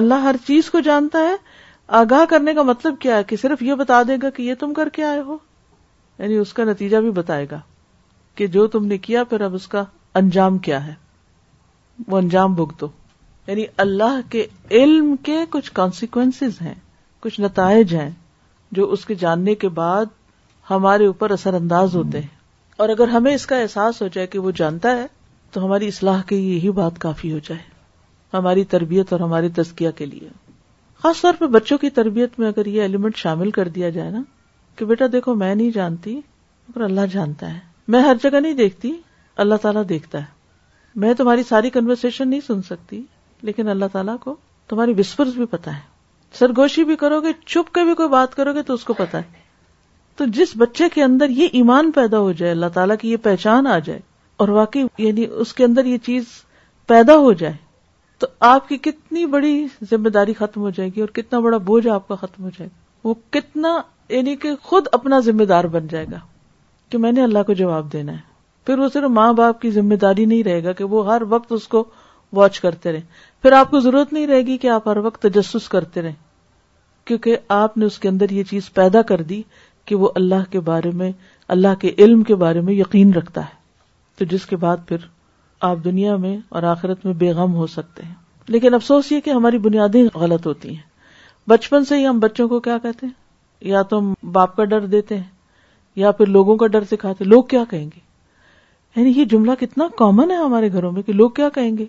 اللہ ہر چیز کو جانتا ہے آگاہ کرنے کا مطلب کیا ہے کہ صرف یہ بتا دے گا کہ یہ تم کر کے آئے ہو یعنی اس کا نتیجہ بھی بتائے گا کہ جو تم نے کیا پھر اب اس کا انجام کیا ہے وہ انجام بھگ دو یعنی اللہ کے علم کے کچھ کانسیکوینس ہیں کچھ نتائج ہیں جو اس کے جاننے کے بعد ہمارے اوپر اثر انداز ہوتے ہیں اور اگر ہمیں اس کا احساس ہو جائے کہ وہ جانتا ہے تو ہماری کے لیے یہی بات کافی ہو جائے ہماری تربیت اور ہماری تزکیہ کے لیے خاص طور پہ بچوں کی تربیت میں اگر یہ ایلیمنٹ شامل کر دیا جائے نا کہ بیٹا دیکھو میں نہیں جانتی اور اللہ جانتا ہے میں ہر جگہ نہیں دیکھتی اللہ تعالیٰ دیکھتا ہے میں تمہاری ساری کنورسن نہیں سن سکتی لیکن اللہ تعالیٰ کو تمہاری وسپرز بھی پتا ہے سرگوشی بھی کرو گے چپ کے بھی کوئی بات کرو گے تو اس کو پتا ہے تو جس بچے کے اندر یہ ایمان پیدا ہو جائے اللہ تعالیٰ کی یہ پہچان آ جائے اور واقعی یعنی اس کے اندر یہ چیز پیدا ہو جائے تو آپ کی کتنی بڑی ذمہ داری ختم ہو جائے گی اور کتنا بڑا بوجھ آپ کا ختم ہو جائے گا وہ کتنا یعنی کہ خود اپنا ذمہ دار بن جائے گا کہ میں نے اللہ کو جواب دینا ہے پھر وہ صرف ماں باپ کی ذمہ داری نہیں رہے گا کہ وہ ہر وقت اس کو واچ کرتے رہے پھر آپ کو ضرورت نہیں رہے گی کہ آپ ہر وقت تجسس کرتے رہے کیونکہ آپ نے اس کے اندر یہ چیز پیدا کر دی کہ وہ اللہ کے بارے میں اللہ کے علم کے بارے میں یقین رکھتا ہے تو جس کے بعد پھر آپ دنیا میں اور آخرت میں بے غم ہو سکتے ہیں لیکن افسوس یہ کہ ہماری بنیادیں غلط ہوتی ہیں بچپن سے ہی ہم بچوں کو کیا کہتے ہیں یا تو ہم باپ کا ڈر دیتے ہیں یا پھر لوگوں کا ڈر سکھاتے لوگ کیا کہیں گے یعنی یہ جملہ کتنا کامن ہے ہمارے گھروں میں کہ لوگ کیا کہیں گے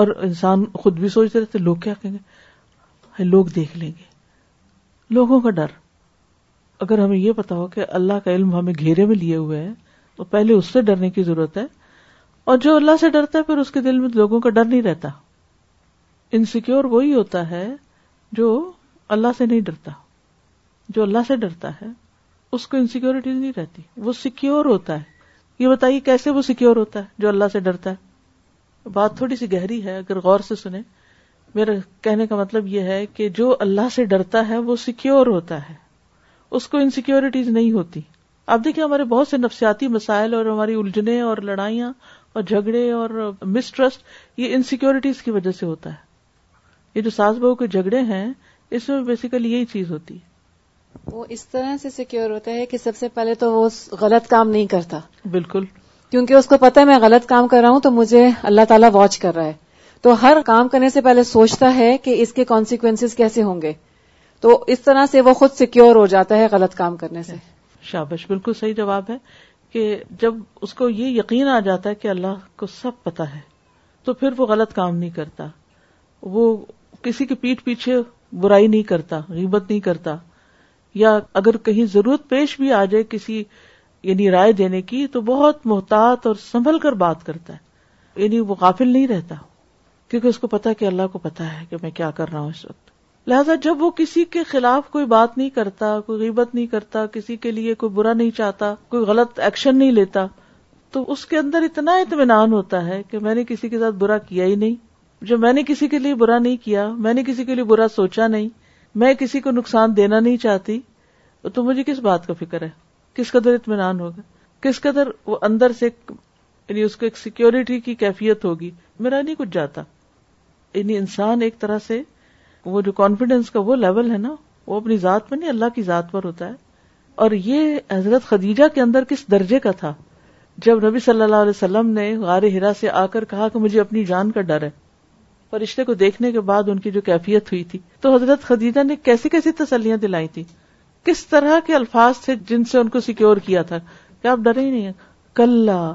اور انسان خود بھی سوچتے رہتے لوگ کیا کہیں گے لوگ دیکھ لیں گے لوگوں کا ڈر اگر ہمیں یہ پتا ہو کہ اللہ کا علم ہمیں گھیرے میں لیے ہوئے ہے تو پہلے اس سے ڈرنے کی ضرورت ہے اور جو اللہ سے ڈرتا ہے پھر اس کے دل میں لوگوں کا ڈر نہیں رہتا انسیکیور وہی ہوتا ہے جو اللہ سے نہیں ڈرتا جو اللہ سے ڈرتا ہے اس کو انسیکیورٹی نہیں رہتی وہ سیکیور ہوتا ہے یہ بتائیے کیسے وہ سیکیور ہوتا ہے جو اللہ سے ڈرتا ہے بات تھوڑی سی گہری ہے اگر غور سے سنیں میرا کہنے کا مطلب یہ ہے کہ جو اللہ سے ڈرتا ہے وہ سیکیور ہوتا ہے اس کو انسیکیورٹیز نہیں ہوتی آپ دیکھیں ہمارے بہت سے نفسیاتی مسائل اور ہماری الجھنے اور لڑائیاں اور جھگڑے اور مسٹرسٹ یہ انسیکیورٹیز کی وجہ سے ہوتا ہے یہ جو ساس بہو کے جھگڑے ہیں اس میں بیسیکلی یہی چیز ہوتی ہے وہ اس طرح سے سیکیور ہوتا ہے کہ سب سے پہلے تو وہ غلط کام نہیں کرتا بالکل کیونکہ اس کو پتا ہے میں غلط کام کر رہا ہوں تو مجھے اللہ تعالیٰ واچ کر رہا ہے تو ہر کام کرنے سے پہلے سوچتا ہے کہ اس کے کانسیکوینس کیسے ہوں گے تو اس طرح سے وہ خود سیکیور ہو جاتا ہے غلط کام کرنے سے شابش بالکل صحیح جواب ہے کہ جب اس کو یہ یقین آ جاتا ہے کہ اللہ کو سب پتا ہے تو پھر وہ غلط کام نہیں کرتا وہ کسی کی پیٹ پیچھے برائی نہیں کرتا غیبت نہیں کرتا یا اگر کہیں ضرورت پیش بھی آ جائے کسی یعنی رائے دینے کی تو بہت محتاط اور سنبھل کر بات کرتا ہے یعنی وہ غافل نہیں رہتا کیونکہ اس کو پتا کہ اللہ کو پتا ہے کہ میں کیا کر رہا ہوں اس وقت لہذا جب وہ کسی کے خلاف کوئی بات نہیں کرتا کوئی غیبت نہیں کرتا کسی کے لیے کوئی برا نہیں چاہتا کوئی غلط ایکشن نہیں لیتا تو اس کے اندر اتنا اطمینان ہوتا ہے کہ میں نے کسی کے ساتھ برا کیا ہی نہیں جو میں نے کسی کے لیے برا نہیں کیا میں نے کسی کے لیے برا سوچا نہیں میں کسی کو نقصان دینا نہیں چاہتی تو مجھے کس بات کا فکر ہے کس قدر اطمینان ہوگا کس قدر وہ اندر سے یعنی اس کو ایک سیکیورٹی کی کیفیت ہوگی میرا نہیں کچھ جاتا یعنی انسان ایک طرح سے وہ جو کانفیڈینس کا وہ لیول ہے نا وہ اپنی ذات پر نہیں اللہ کی ذات پر ہوتا ہے اور یہ حضرت خدیجہ کے اندر کس درجے کا تھا جب نبی صلی اللہ علیہ وسلم نے غار ہرا سے آ کر کہا کہ مجھے اپنی جان کا ڈر ہے فرشتے کو دیکھنے کے بعد ان کی جو کیفیت ہوئی تھی تو حضرت خدیجہ نے کیسی کیسی تسلیاں دلائی تھی کس طرح کے الفاظ تھے جن سے ان کو سیکیور کیا تھا کیا آپ ڈرے ہی نہیں کلّا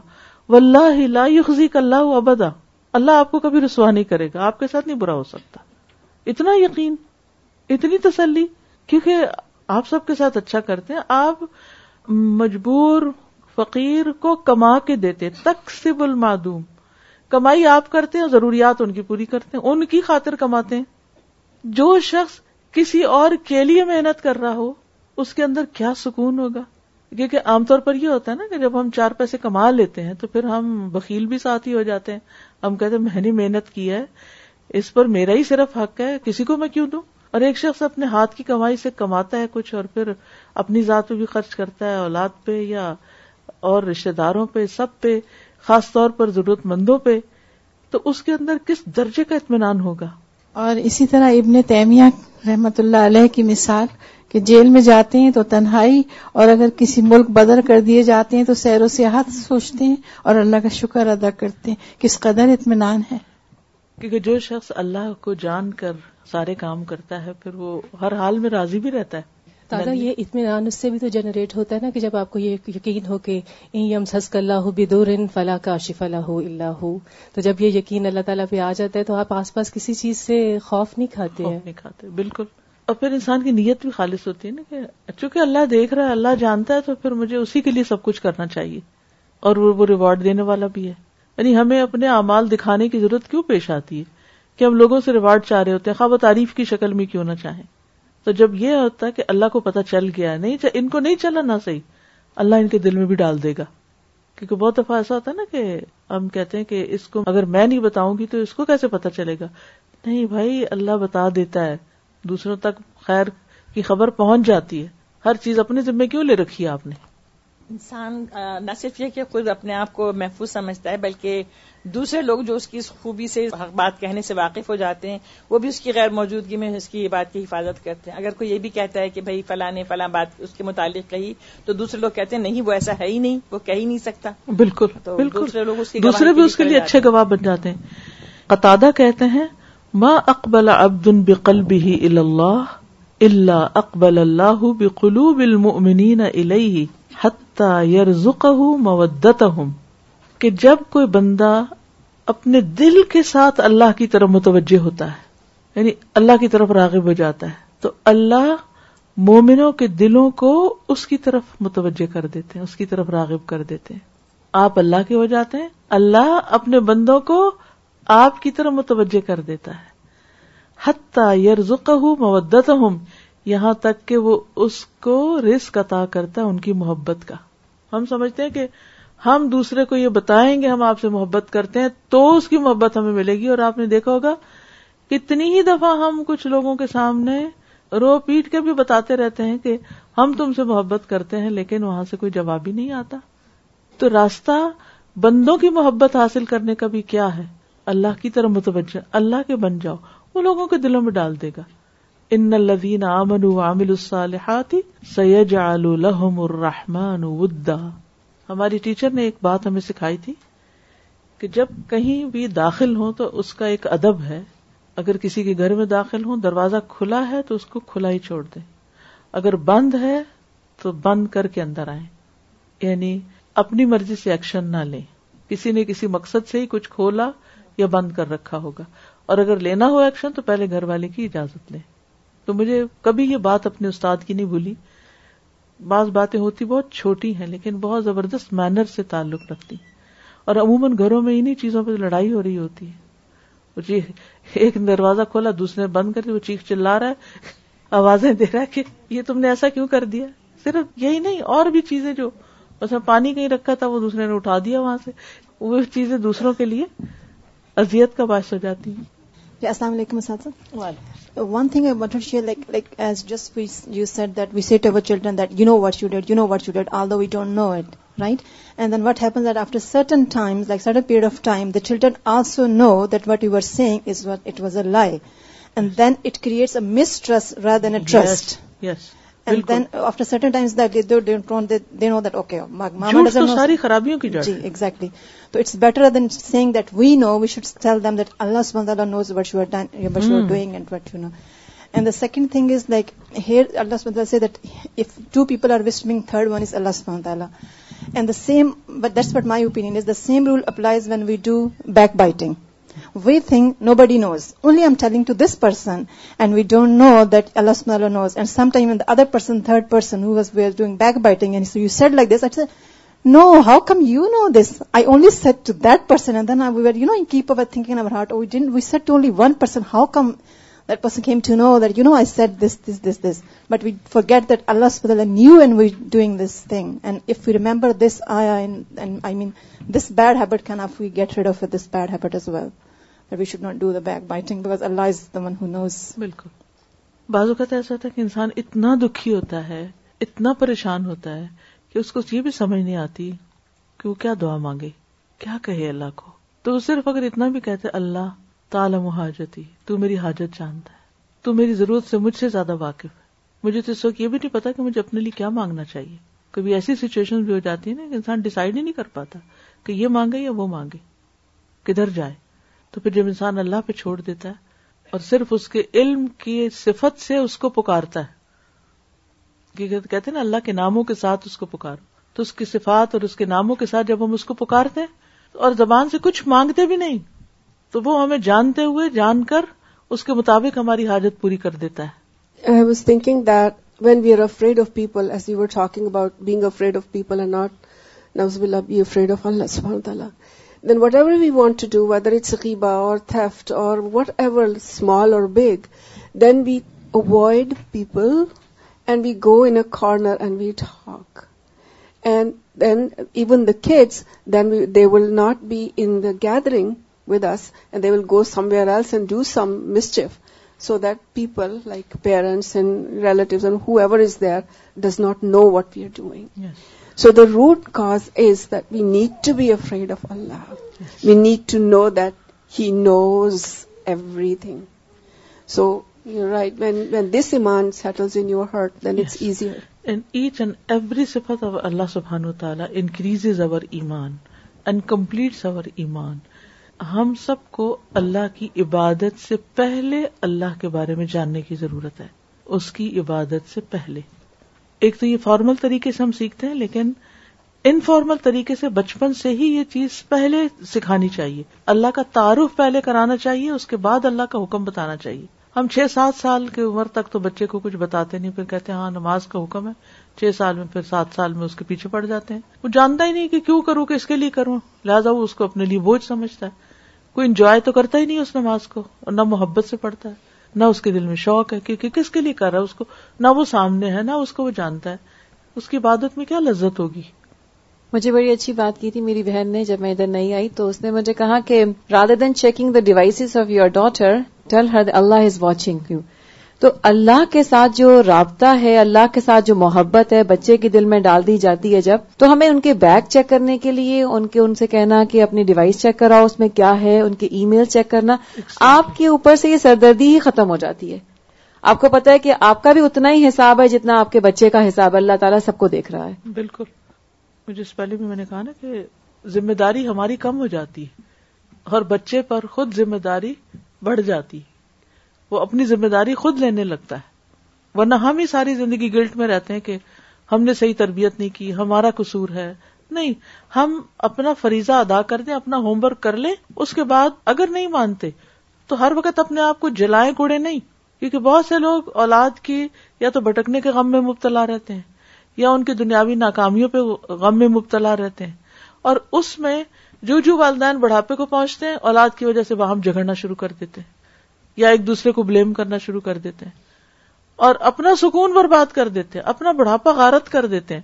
ولہ یخزی اللہ ابدا اللہ آپ کو کبھی رسوا نہیں کرے گا آپ کے ساتھ نہیں برا ہو سکتا اتنا یقین اتنی تسلی کیونکہ آپ سب کے ساتھ اچھا کرتے ہیں آپ مجبور فقیر کو کما کے دیتے تک سے بل معدوم کمائی آپ کرتے ہیں ضروریات ان کی پوری کرتے ہیں ان کی خاطر کماتے ہیں جو شخص کسی اور کے لیے محنت کر رہا ہو اس کے اندر کیا سکون ہوگا کیونکہ عام طور پر یہ ہوتا ہے نا کہ جب ہم چار پیسے کما لیتے ہیں تو پھر ہم بکیل بھی ساتھ ہی ہو جاتے ہیں ہم کہتے ہیں میں نے محنت کی ہے اس پر میرا ہی صرف حق ہے کسی کو میں کیوں دوں اور ایک شخص اپنے ہاتھ کی کمائی سے کماتا ہے کچھ اور پھر اپنی ذات پہ بھی خرچ کرتا ہے اولاد پہ یا اور رشتے داروں پہ سب پہ خاص طور پر ضرورت مندوں پہ تو اس کے اندر کس درجے کا اطمینان ہوگا اور اسی طرح ابن تیمیہ رحمت اللہ علیہ کی مثال کہ جیل میں جاتے ہیں تو تنہائی اور اگر کسی ملک بدر کر دیے جاتے ہیں تو سیر و سیاحت سوچتے ہیں اور اللہ کا شکر ادا کرتے ہیں کس قدر اطمینان ہے کیونکہ جو شخص اللہ کو جان کر سارے کام کرتا ہے پھر وہ ہر حال میں راضی بھی رہتا ہے یعنی یہ اطمینان اس سے بھی تو جنریٹ ہوتا ہے نا کہ جب آپ کو یہ یقین ہو کہ این یم سسک اللہ ہو بیدور ان فلاں کاش فلاح ہو اللہ ہو تو جب یہ یقین اللہ تعالیٰ پہ آ جاتا ہے تو آپ آس پاس کسی چیز سے خوف نہیں کھاتے ہیں نہیں کھاتے بالکل اور پھر انسان کی نیت بھی خالص ہوتی ہے نا کہ چونکہ اللہ دیکھ رہا ہے اللہ جانتا ہے تو پھر مجھے اسی کے لیے سب کچھ کرنا چاہیے اور وہ ریوارڈ دینے والا بھی ہے یعنی ہمیں اپنے اعمال دکھانے کی ضرورت کیوں پیش آتی ہے کہ ہم لوگوں سے ریوارڈ چاہ رہے ہوتے ہیں خواب و تعریف کی شکل میں کیوں نہ چاہیں تو جب یہ ہوتا ہے کہ اللہ کو پتا چل گیا ہے نہیں ان کو نہیں چلا نہ صحیح اللہ ان کے دل میں بھی ڈال دے گا کیونکہ بہت دفعہ ایسا ہوتا ہے نا کہ ہم کہتے ہیں کہ اس کو اگر میں نہیں بتاؤں گی تو اس کو کیسے پتا چلے گا نہیں بھائی اللہ بتا دیتا ہے دوسروں تک خیر کی خبر پہنچ جاتی ہے ہر چیز اپنے ذمے کیوں لے رکھی ہے آپ نے انسان نہ صرف یہ کہ خود اپنے آپ کو محفوظ سمجھتا ہے بلکہ دوسرے لوگ جو اس کی اس خوبی سے بات کہنے سے واقف ہو جاتے ہیں وہ بھی اس کی غیر موجودگی میں اس کی بات کی حفاظت کرتے ہیں اگر کوئی یہ بھی کہتا ہے کہ بھائی فلاں نے فلاں بات اس کے متعلق کہی تو دوسرے لوگ کہتے ہیں نہیں وہ ایسا ہے ہی نہیں وہ کہہ ہی نہیں سکتا بالکل بالکل دوسرے لوگ اس کی دوسرے بھی اس کے لیے اچھے گواہ بن جاتے ہیں قطع کہتے ہیں اقبل عبد ابد البل بھی الا اقبل اللہ بقلوب المؤمنین الیہ ح یرزقہ مودتہم ہوں کہ جب کوئی بندہ اپنے دل کے ساتھ اللہ کی طرف متوجہ ہوتا ہے یعنی اللہ کی طرف راغب ہو جاتا ہے تو اللہ مومنوں کے دلوں کو اس کی طرف متوجہ کر دیتے ہیں اس کی طرف راغب کر دیتے ہیں آپ اللہ کے ہو جاتے ہیں اللہ اپنے بندوں کو آپ کی طرف متوجہ کر دیتا ہے حتیٰ یرزقہ مودتہم ہوں یہاں تک کہ وہ اس کو رسک عطا کرتا ہے ان کی محبت کا ہم سمجھتے ہیں کہ ہم دوسرے کو یہ بتائیں گے ہم آپ سے محبت کرتے ہیں تو اس کی محبت ہمیں ملے گی اور آپ نے دیکھا ہوگا کتنی ہی دفعہ ہم کچھ لوگوں کے سامنے رو پیٹ کے بھی بتاتے رہتے ہیں کہ ہم تم سے محبت کرتے ہیں لیکن وہاں سے کوئی جواب ہی نہیں آتا تو راستہ بندوں کی محبت حاصل کرنے کا بھی کیا ہے اللہ کی طرف متوجہ اللہ کے بن جاؤ وہ لوگوں کے دلوں میں ڈال دے گا ان امن عامل سید الحم الرحمان ہماری ٹیچر نے ایک بات ہمیں سکھائی تھی کہ جب کہیں بھی داخل ہوں تو اس کا ایک ادب ہے اگر کسی کے گھر میں داخل ہوں دروازہ کھلا ہے تو اس کو کھلا ہی چھوڑ دیں اگر بند ہے تو بند کر کے اندر آئیں یعنی اپنی مرضی سے ایکشن نہ لیں کسی نے کسی مقصد سے ہی کچھ کھولا یا بند کر رکھا ہوگا اور اگر لینا ہو ایکشن تو پہلے گھر والے کی اجازت لیں تو مجھے کبھی یہ بات اپنے استاد کی نہیں بھولی بعض باتیں ہوتی بہت چھوٹی ہیں لیکن بہت زبردست مینر سے تعلق رکھتی اور عموماً گھروں میں انہیں چیزوں پہ لڑائی ہو رہی ہوتی ہے ایک دروازہ کھولا دوسرے بند کر وہ چیخ چلا رہا ہے آوازیں دے رہا ہے کہ یہ تم نے ایسا کیوں کر دیا صرف یہی نہیں اور بھی چیزیں جو اس میں پانی کہیں رکھا تھا وہ دوسرے نے اٹھا دیا وہاں سے وہ چیزیں دوسروں کے لیے ازیت کا باعث ہو جاتی ہیں السلام علیکم اساتذہ one thing I want share like like as just we you said that we set over children that you you you know what no what you did although we don't know it right and then what that after certain time like certain period of time the children also know that what you are saying is what it was a lie and then it creates trust rather than a trust and then after certain times no داری خرابیوں کی جی exactly تو it's better than seeing that we know we should tell them that Allah knows what you وٹوئنگ what you know and the second thing is like here Allah say that if two people are وسٹمنگ third one is Allah وسمت and the same but that's but my opinion is the same rule applies when we do backbiting We think nobody knows. Only I'm telling to this person, and we don't know that Allah subhanahu knows. And sometimes even the other person, third person, who was doing backbiting, and so you said like this. I said, no, how come you know this? I only said to that person, and then we were, keep our thinking in our heart. Oh, we didn't. We said to only one person. How come that person came to know that I said this? But we forget that Allah subhanahu knew, and we're doing this thing. And if we remember this ayah, and this bad habit, we get rid of this bad habit as well. We should not do the the backbiting because Allah is one knows بالکل بازو کا تو ایسا ہے کہ انسان اتنا دکھی ہوتا ہے اتنا پریشان ہوتا ہے کہ اس کو یہ بھی سمجھ نہیں آتی کہ وہ کیا دعا مانگے کیا کہے اللہ کو تو وہ صرف اگر اتنا بھی کہتے اللہ تعالم و حاجت ہی تو میری حاجت جانتا ہے تو میری ضرورت سے مجھ سے زیادہ واقف ہے مجھے تو اس وقت یہ بھی نہیں پتا کہ مجھے اپنے لیے کیا مانگنا چاہیے کبھی ایسی سچویشن بھی ہو جاتی ہے نا کہ انسان ڈسائڈ ہی نہیں کر پاتا کہ یہ مانگے یا وہ مانگے کدھر جائے تو پھر جب انسان اللہ پہ چھوڑ دیتا ہے اور صرف اس کے علم کی صفت سے اس کو پکارتا ہے کہتے ہیں نا اللہ کے ناموں کے ساتھ اس کو پکارو تو اس کی صفات اور اس کے ناموں کے ساتھ جب ہم اس کو پکارتے ہیں اور زبان سے کچھ مانگتے بھی نہیں تو وہ ہمیں جانتے ہوئے جان کر اس کے مطابق ہماری حاجت پوری کر دیتا ہے I was thinking that when we are afraid of people as you were talking about being afraid of people and not knows will be afraid of Allah سبحانہ تعالی then whatever we want to do, whether it's riba or theft or whatever, small or big, then we avoid people and we go in a corner and we talk. And then even the kids, they will not be in the gathering with us, and they will go somewhere else and do some mischief, so that people like parents and relatives and whoever is there does not know what we are doing. Yes. So the root cause is that we need to be afraid of Allah we need to know that he knows everything so you right when when this ایمان settles in your heart then it's easier and each and every صفت of Allah سبحان و تعالیٰ increase our ایمان and complete our ایمان ہم سب کو اللہ کی عبادت سے پہلے اللہ کے بارے میں جاننے کی ضرورت ہے اس کی عبادت سے پہلے ایک تو یہ فارمل طریقے سے ہم سیکھتے ہیں لیکن انفارمل طریقے سے بچپن سے ہی یہ چیز پہلے سکھانی چاہیے اللہ کا تعارف پہلے کرانا چاہیے اس کے بعد اللہ کا حکم بتانا چاہیے ہم چھ سات سال کی عمر تک تو بچے کو کچھ بتاتے نہیں پھر کہتے ہیں ہاں نماز کا حکم ہے چھ سال میں پھر سات سال میں اس کے پیچھے پڑ جاتے ہیں وہ جانتا ہی نہیں کہ کیوں کروں کس کے لیے کروں لہٰذا وہ اس کو اپنے لیے بوجھ سمجھتا ہے کوئی انجوائے تو کرتا ہی نہیں اس نماز کو اور نہ محبت سے پڑھتا ہے نہ اس کے دل میں شوق ہے کیونکہ کس کے لیے کر رہا ہے اس کو نہ وہ سامنے ہے نہ اس کو وہ جانتا ہے اس کی عبادت میں کیا لذت ہوگی مجھے بڑی اچھی بات کی تھی میری بہن نے جب میں ادھر نہیں آئی تو اس نے مجھے کہا کہ rather then checking the devices of your daughter tell her Allah is watching you تو اللہ کے ساتھ جو رابطہ ہے اللہ کے ساتھ جو محبت ہے بچے کے دل میں ڈال دی جاتی ہے جب تو ہمیں ان کے بیگ چیک کرنے کے لیے ان کے ان سے کہنا کہ اپنی ڈیوائس چیک کراؤ اس میں کیا ہے ان کے ای میل چیک کرنا آپ کے اوپر سے یہ سردردی ہی ختم ہو جاتی ہے آپ کو پتا ہے کہ آپ کا بھی اتنا ہی حساب ہے جتنا آپ کے بچے کا حساب اللہ تعالیٰ سب کو دیکھ رہا ہے بالکل مجھے اس پہلے بھی میں نے کہا نا کہ ذمہ داری ہماری کم ہو جاتی ہے اور بچے پر خود ذمہ داری بڑھ جاتی ہے وہ اپنی ذمہ داری خود لینے لگتا ہے ورنہ ہم ہی ساری زندگی گلٹ میں رہتے ہیں کہ ہم نے صحیح تربیت نہیں کی ہمارا قصور ہے نہیں ہم اپنا فریضہ ادا کر دیں اپنا ہوم ورک کر لیں اس کے بعد اگر نہیں مانتے تو ہر وقت اپنے آپ کو جلائیں کوڑے نہیں کیونکہ بہت سے لوگ اولاد کی یا تو بھٹکنے کے غم میں مبتلا رہتے ہیں یا ان کی دنیاوی ناکامیوں پہ غم میں مبتلا رہتے ہیں اور اس میں جو جو والدین بڑھاپے کو پہنچتے ہیں اولاد کی وجہ سے وہاں جھگڑنا شروع کر دیتے ہیں یا ایک دوسرے کو بلیم کرنا شروع کر دیتے ہیں اور اپنا سکون برباد کر دیتے ہیں اپنا بڑھاپا غارت کر دیتے ہیں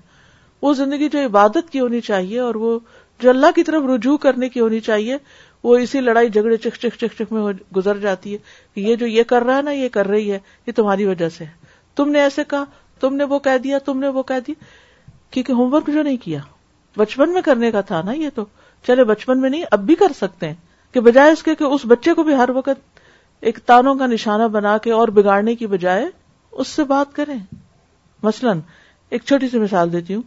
وہ زندگی جو عبادت کی ہونی چاہیے اور وہ جو اللہ کی طرف رجوع کرنے کی ہونی چاہیے وہ اسی لڑائی جھگڑے چک چک چک چک میں گزر جاتی ہے کہ یہ جو یہ کر رہا ہے نا یہ کر رہی ہے یہ تمہاری وجہ سے ہے تم نے ایسے کہا تم نے وہ کہہ دیا تم نے وہ کہہ دیا کیونکہ ہوم ورک جو نہیں کیا بچپن میں کرنے کا تھا نا یہ تو چلے بچپن میں نہیں اب بھی کر سکتے ہیں کہ بجائے اس کے کہ اس بچے کو بھی ہر وقت ایک تانوں کا نشانہ بنا کے اور بگاڑنے کی بجائے اس سے بات کریں مثلاً ایک چھوٹی سی مثال دیتی ہوں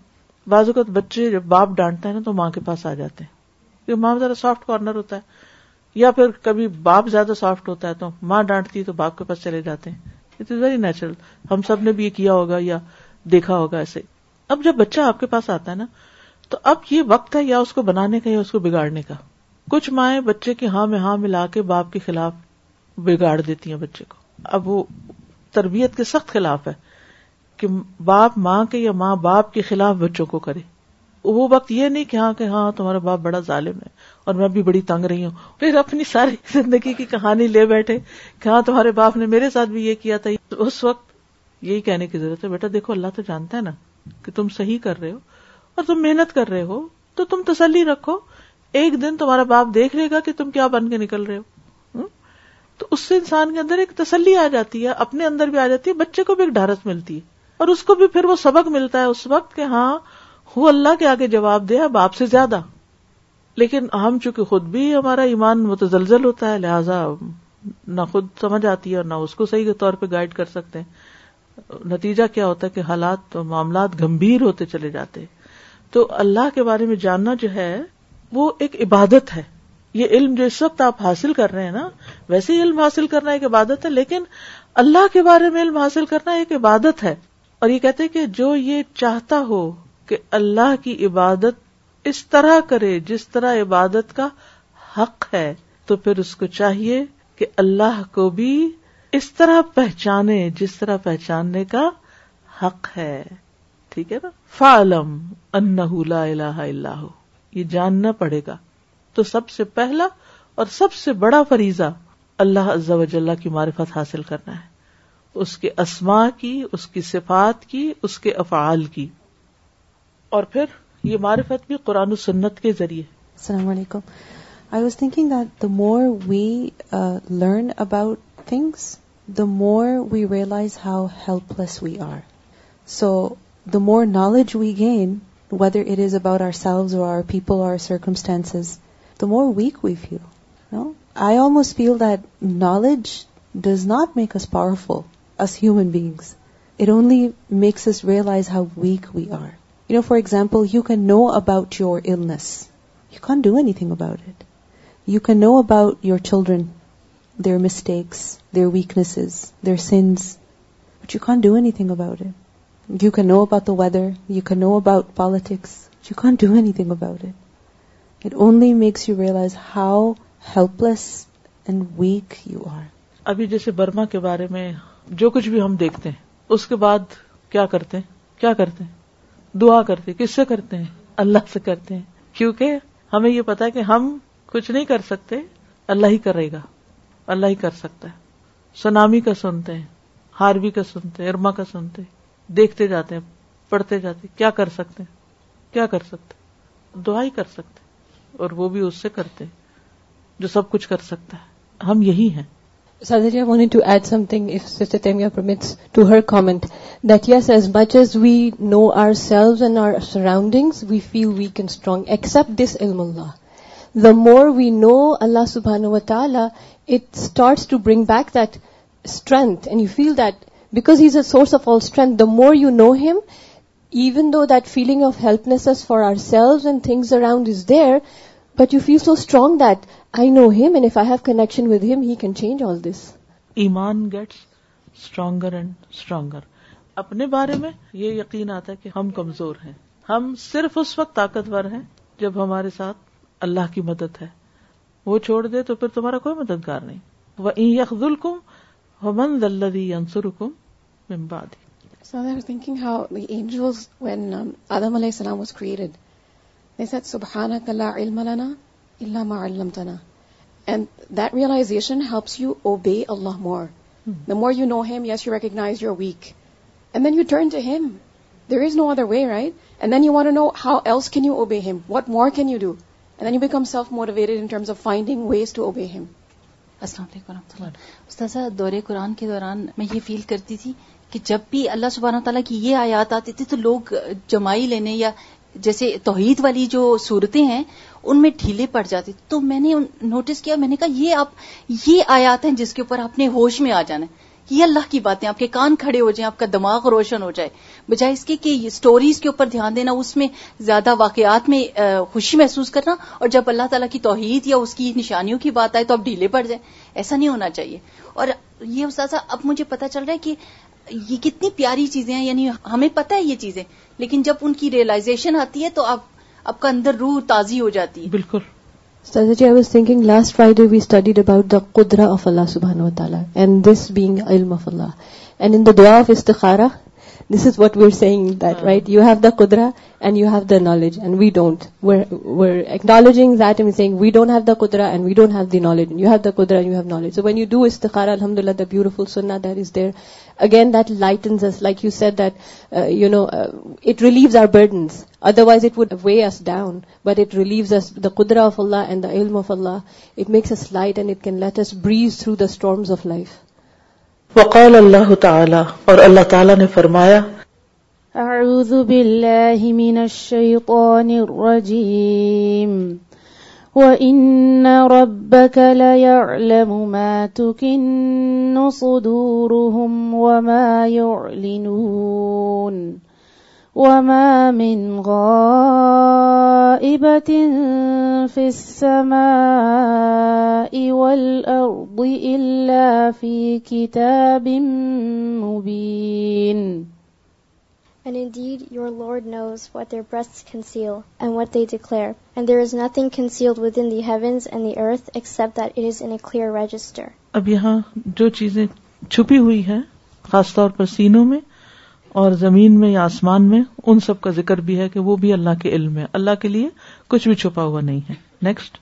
بعض اوقات بچے جب باپ ڈانٹتا ہے نا تو ماں کے پاس آ جاتے ہیں کیونکہ ماں ذرا سافٹ کارنر ہوتا ہے یا پھر کبھی باپ زیادہ سافٹ ہوتا ہے تو ماں ڈانٹتی ہے تو باپ کے پاس چلے جاتے ہیں اٹ از ویری نیچرل ہم سب نے بھی یہ کیا ہوگا یا دیکھا ہوگا ایسے اب جب بچہ آپ کے پاس آتا ہے نا تو اب یہ وقت ہے یا اس کو بنانے کا یا اس کو بگاڑنے کا کچھ مائیں بچے کی ہاں میں ہاں ملا کے باپ کے خلاف بگاڑ دیتی ہیں بچے کو اب وہ تربیت کے سخت خلاف ہے کہ باپ ماں کے یا ماں باپ کے خلاف بچوں کو کرے وہ وقت یہ نہیں کہ ہاں ہاں تمہارا باپ بڑا ظالم ہے اور میں بھی بڑی تنگ رہی ہوں پھر اپنی ساری زندگی کی کہانی لے بیٹھے کہ ہاں تمہارے باپ نے میرے ساتھ بھی یہ کیا تھا اس وقت یہی کہنے کی ضرورت ہے بیٹا دیکھو اللہ تو جانتا ہے نا کہ تم صحیح کر رہے ہو اور تم محنت کر رہے ہو تو تم تسلی رکھو ایک دن تمہارا باپ دیکھ لے گا کہ تم کیا بن کے نکل رہے ہو تو اس سے انسان کے اندر ایک تسلی آ جاتی ہے اپنے اندر بھی آ جاتی ہے بچے کو بھی ایک ڈھارس ملتی ہے اور اس کو بھی پھر وہ سبق ملتا ہے اس وقت کہ ہاں وہ اللہ کے آگے جواب دے اب آپ سے زیادہ لیکن ہم چونکہ خود بھی ہمارا ایمان متزلزل ہوتا ہے لہذا نہ خود سمجھ آتی ہے اور نہ اس کو صحیح طور پہ گائیڈ کر سکتے ہیں نتیجہ کیا ہوتا ہے کہ حالات معاملات گمبھیر ہوتے چلے جاتے تو اللہ کے بارے میں جاننا جو ہے وہ ایک عبادت ہے یہ علم جو اس وقت آپ حاصل کر رہے ہیں نا ویسے ہی علم حاصل کرنا ایک عبادت ہے لیکن اللہ کے بارے میں علم حاصل کرنا ایک عبادت ہے اور یہ کہتے کہ جو یہ چاہتا ہو کہ اللہ کی عبادت اس طرح کرے جس طرح عبادت کا حق ہے تو پھر اس کو چاہیے کہ اللہ کو بھی اس طرح پہچانے جس طرح پہچاننے کا حق ہے ٹھیک ہے نا فالم ان لہ اللہ یہ جاننا پڑے گا تو سب سے پہلا اور سب سے بڑا فریضہ اللہ عز و جل کی معرفت حاصل کرنا ہے اس کے اسما کی اس کی صفات کی اس کے افعال کی اور پھر یہ معرفت بھی قرآن و سنت کے ذریعے السلام علیکم I was thinking that the more we learn about things the more we realize how helpless we are so the more knowledge we gain whether it is about our our people or circumstances the more weak we feel. No? I almost feel that knowledge does not make us powerful as human beings. It only makes us realize how weak we are. You know, for example, you can know about your illness. You can't do anything about it. You can know about your children, their mistakes, their weaknesses, their sins, but you can't do anything about it. You can know about the weather, you can know about politics, but you can't do anything about it. Is weak ابھی جیسے Burma کے بارے میں جو کچھ بھی ہم دیکھتے ہیں اس کے بعد کیا کرتے ہیں کیا کرتے ہیں دعا کرتے کس سے کرتے ہیں اللہ سے کرتے ہیں کیونکہ ہمیں یہ پتا کہ ہم کچھ نہیں کر سکتے اللہ ہی کرے گا اللہ ہی کر سکتا ہے سونامی کا سنتے ہیں ہاروی کا سنتے ہیں ارما کا سنتے ہیں دیکھتے جاتے ہیں پڑھتے جاتے ہیں کیا کر سکتے ہیں کیا کر سکتے دعا ہی کر سکتے ہیں اور وہ بھی اس سے کرتے جو سب کچھ کر سکتا ہے ہم یہی ہیں سادر جی want to add something to her comment that yes as بچ is we know our selves and our surrounding we feel we can strong except this علم اللہ the more we know Allah سبحان و تعالیٰ it start to bring back that strength and you feel because as a source of all strength the more you know him even have connection but you he so strong I connection ایمان gets stronger and stronger اپنے بارے میں یہ یقین آتا ہے کہ ہم کمزور ہیں ہم صرف اس وقت طاقتور ہیں جب ہمارے ساتھ اللہ کی مدد ہے وہ چھوڑ دے تو پھر تمہارا کوئی مددگار نہیں وہ یخلکم ہو مند دلدی انصر کم ممبادی مور ٹ reckon you turn to him there is no there way right then you want no house can you obey دورے قرآن کے دوران میں یہ فیل کرتی تھی کہ جب بھی اللہ سبحانہ تعالیٰ کی یہ آیات آتی تھی تو لوگ جمائی لینے یا جیسے توحید والی جو صورتیں ہیں ان میں ڈھیلے پڑ جاتے تو میں نے نوٹس کیا میں نے کہا یہ آپ یہ آیات ہیں جس کے اوپر آپ نے ہوش میں آ جانا ہے یہ اللہ کی باتیں آپ کے کان کھڑے ہو جائیں آپ کا دماغ روشن ہو جائے بجائے اس کے کہ اسٹوریز کے اوپر دھیان دینا اس میں زیادہ واقعات میں خوشی محسوس کرنا اور جب اللہ تعالیٰ کی توحید یا اس کی نشانیوں کی بات آئے تو آپ ڈھیلے پڑ جائیں ایسا نہیں ہونا چاہیے اور یہ استاذہ اب مجھے پتا چل رہا ہے کہ یہ کتنی پیاری چیزیں ہیں یعنی ہمیں پتہ ہے یہ چیزیں لیکن جب ان کی ریئلائزیشن آتی ہے تو آپ آپ کا اندر روح تازی ہو جاتی ہے بالکل جی I was thinking last Friday we studied about the قدرا of Allah سبحان و تعالیٰ اینڈ دس بینگ علم of Allah and in the دعا آف استخارا this is what we are seeing that right you have the قدرا and you have the knowledge and we don't were acknowledging that I'm seeing we don't have the قدرا and we don't have the knowledge you have the قدرا you have knowledge so when you do Istikhar الحمد للہ the beautiful سننا that is there again that lightens lightens like you said that you know it relieves our burdens otherwise it would weigh us down but it relieves us the قدرا of Allah and the علم of Allah it makes us light and it can let us breeze through the storms of life وقال اللہ تعالی اور اللہ تعالی نے فرمایا اعوذ باللہ من الشیطان الرجیم وَإِنَّ رَبَّكَ لَيَعْلَمُ مَا تُكِنُّ صُدُورُهُمْ وَمَا يُعْلِنُونَ وما من غائبة في السماء والأرض إلا في كتاب مبين And indeed, your Lord knows what their breasts conceal and what they declare. And there is nothing concealed within the heavens and the earth except that it is in a clear register. اب یہاں جو چیزیں چھپی ہوئی ہیں خاص طور پر سینوں میں اور زمین میں یا آسمان میں ان سب کا ذکر بھی ہے کہ وہ بھی اللہ کے علم ہے اللہ کے لیے کچھ بھی چھپا ہوا نہیں ہے نیکسٹ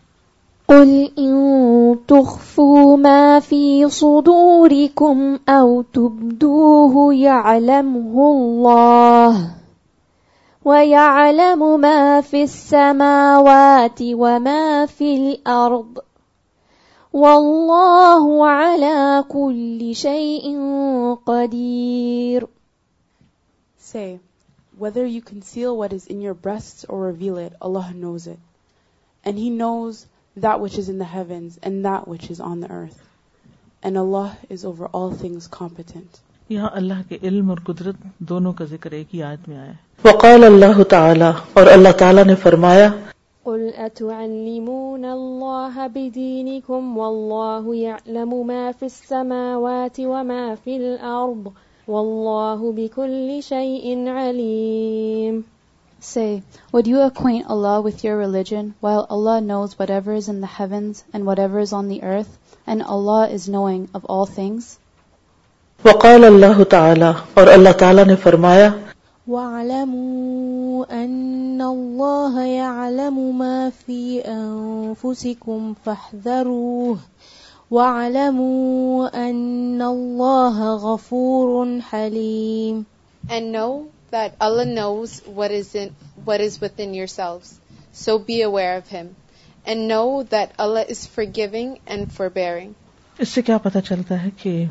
ما في السماوات وما في دو والله على كل شيء قدير say, Whether you conceal what is in your breasts or reveal it, Allah knows it. And He knows that which is in the heavens and that which is on the earth. And Allah is over all things competent. یہاں اللہ کے علم اور قدرت دونوں کا ذکر ایک ہی آیت میں آیا ہے وقال اللہ تعالی اور اللہ تعالی نے فرمایا قل اتعلمون الله بدينكم والله يعلم ما في السماوات وما في الارض والله بكل شيء عليم Say, would you acquaint Allah Allah with your religion while knows whatever is in the heavens and whatever is on the earth and Allah is knowing of all things? وقال اللہ تعالیٰ اور اللہ تعالی نے فرمایا وَعْلَمُوا أَنَّ اللَّهَ يَعْلَمُ مَا فِي أَنفُسِكُمْ فَاحْذَرُوهُ وَعَلَمُوا أَنَّ اللَّهَ غَفُورٌ حَلِيمٌ And know that Allah knows what is, in, what is within yourselves. So be aware of Him. And know that Allah is forgiving and forbearing. اس سے کیا پتا چلتا ہے کہ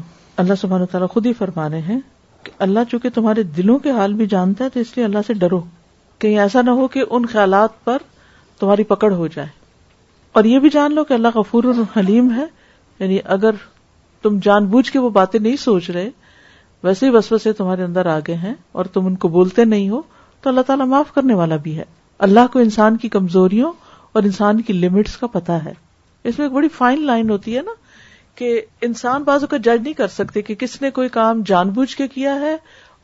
اللہ سبحانہ وتعالی خود ہی فرمانے ہیں کہ اللہ چونکہ تمہارے دلوں کے حال بھی جانتا ہے تو اس لیے اللہ سے ڈرو کہیں ایسا نہ ہو کہ ان خیالات پر تمہاری پکڑ ہو جائے اور یہ بھی جان لو کہ اللہ غفور الحلیم ہے یعنی اگر تم جان بوجھ کے وہ باتیں نہیں سوچ رہے ویسے ہی تمہارے اندر آگے ہیں اور تم ان کو بولتے نہیں ہو تو اللہ تعالیٰ معاف کرنے والا بھی ہے اللہ کو انسان کی کمزوریوں اور انسان کی لمٹس کا پتا ہے اس میں ایک بڑی فائن لائن ہوتی ہے نا کہ انسان بازو کا جج نہیں کر سکتے کہ کس نے کوئی کام جان بوجھ کے کیا ہے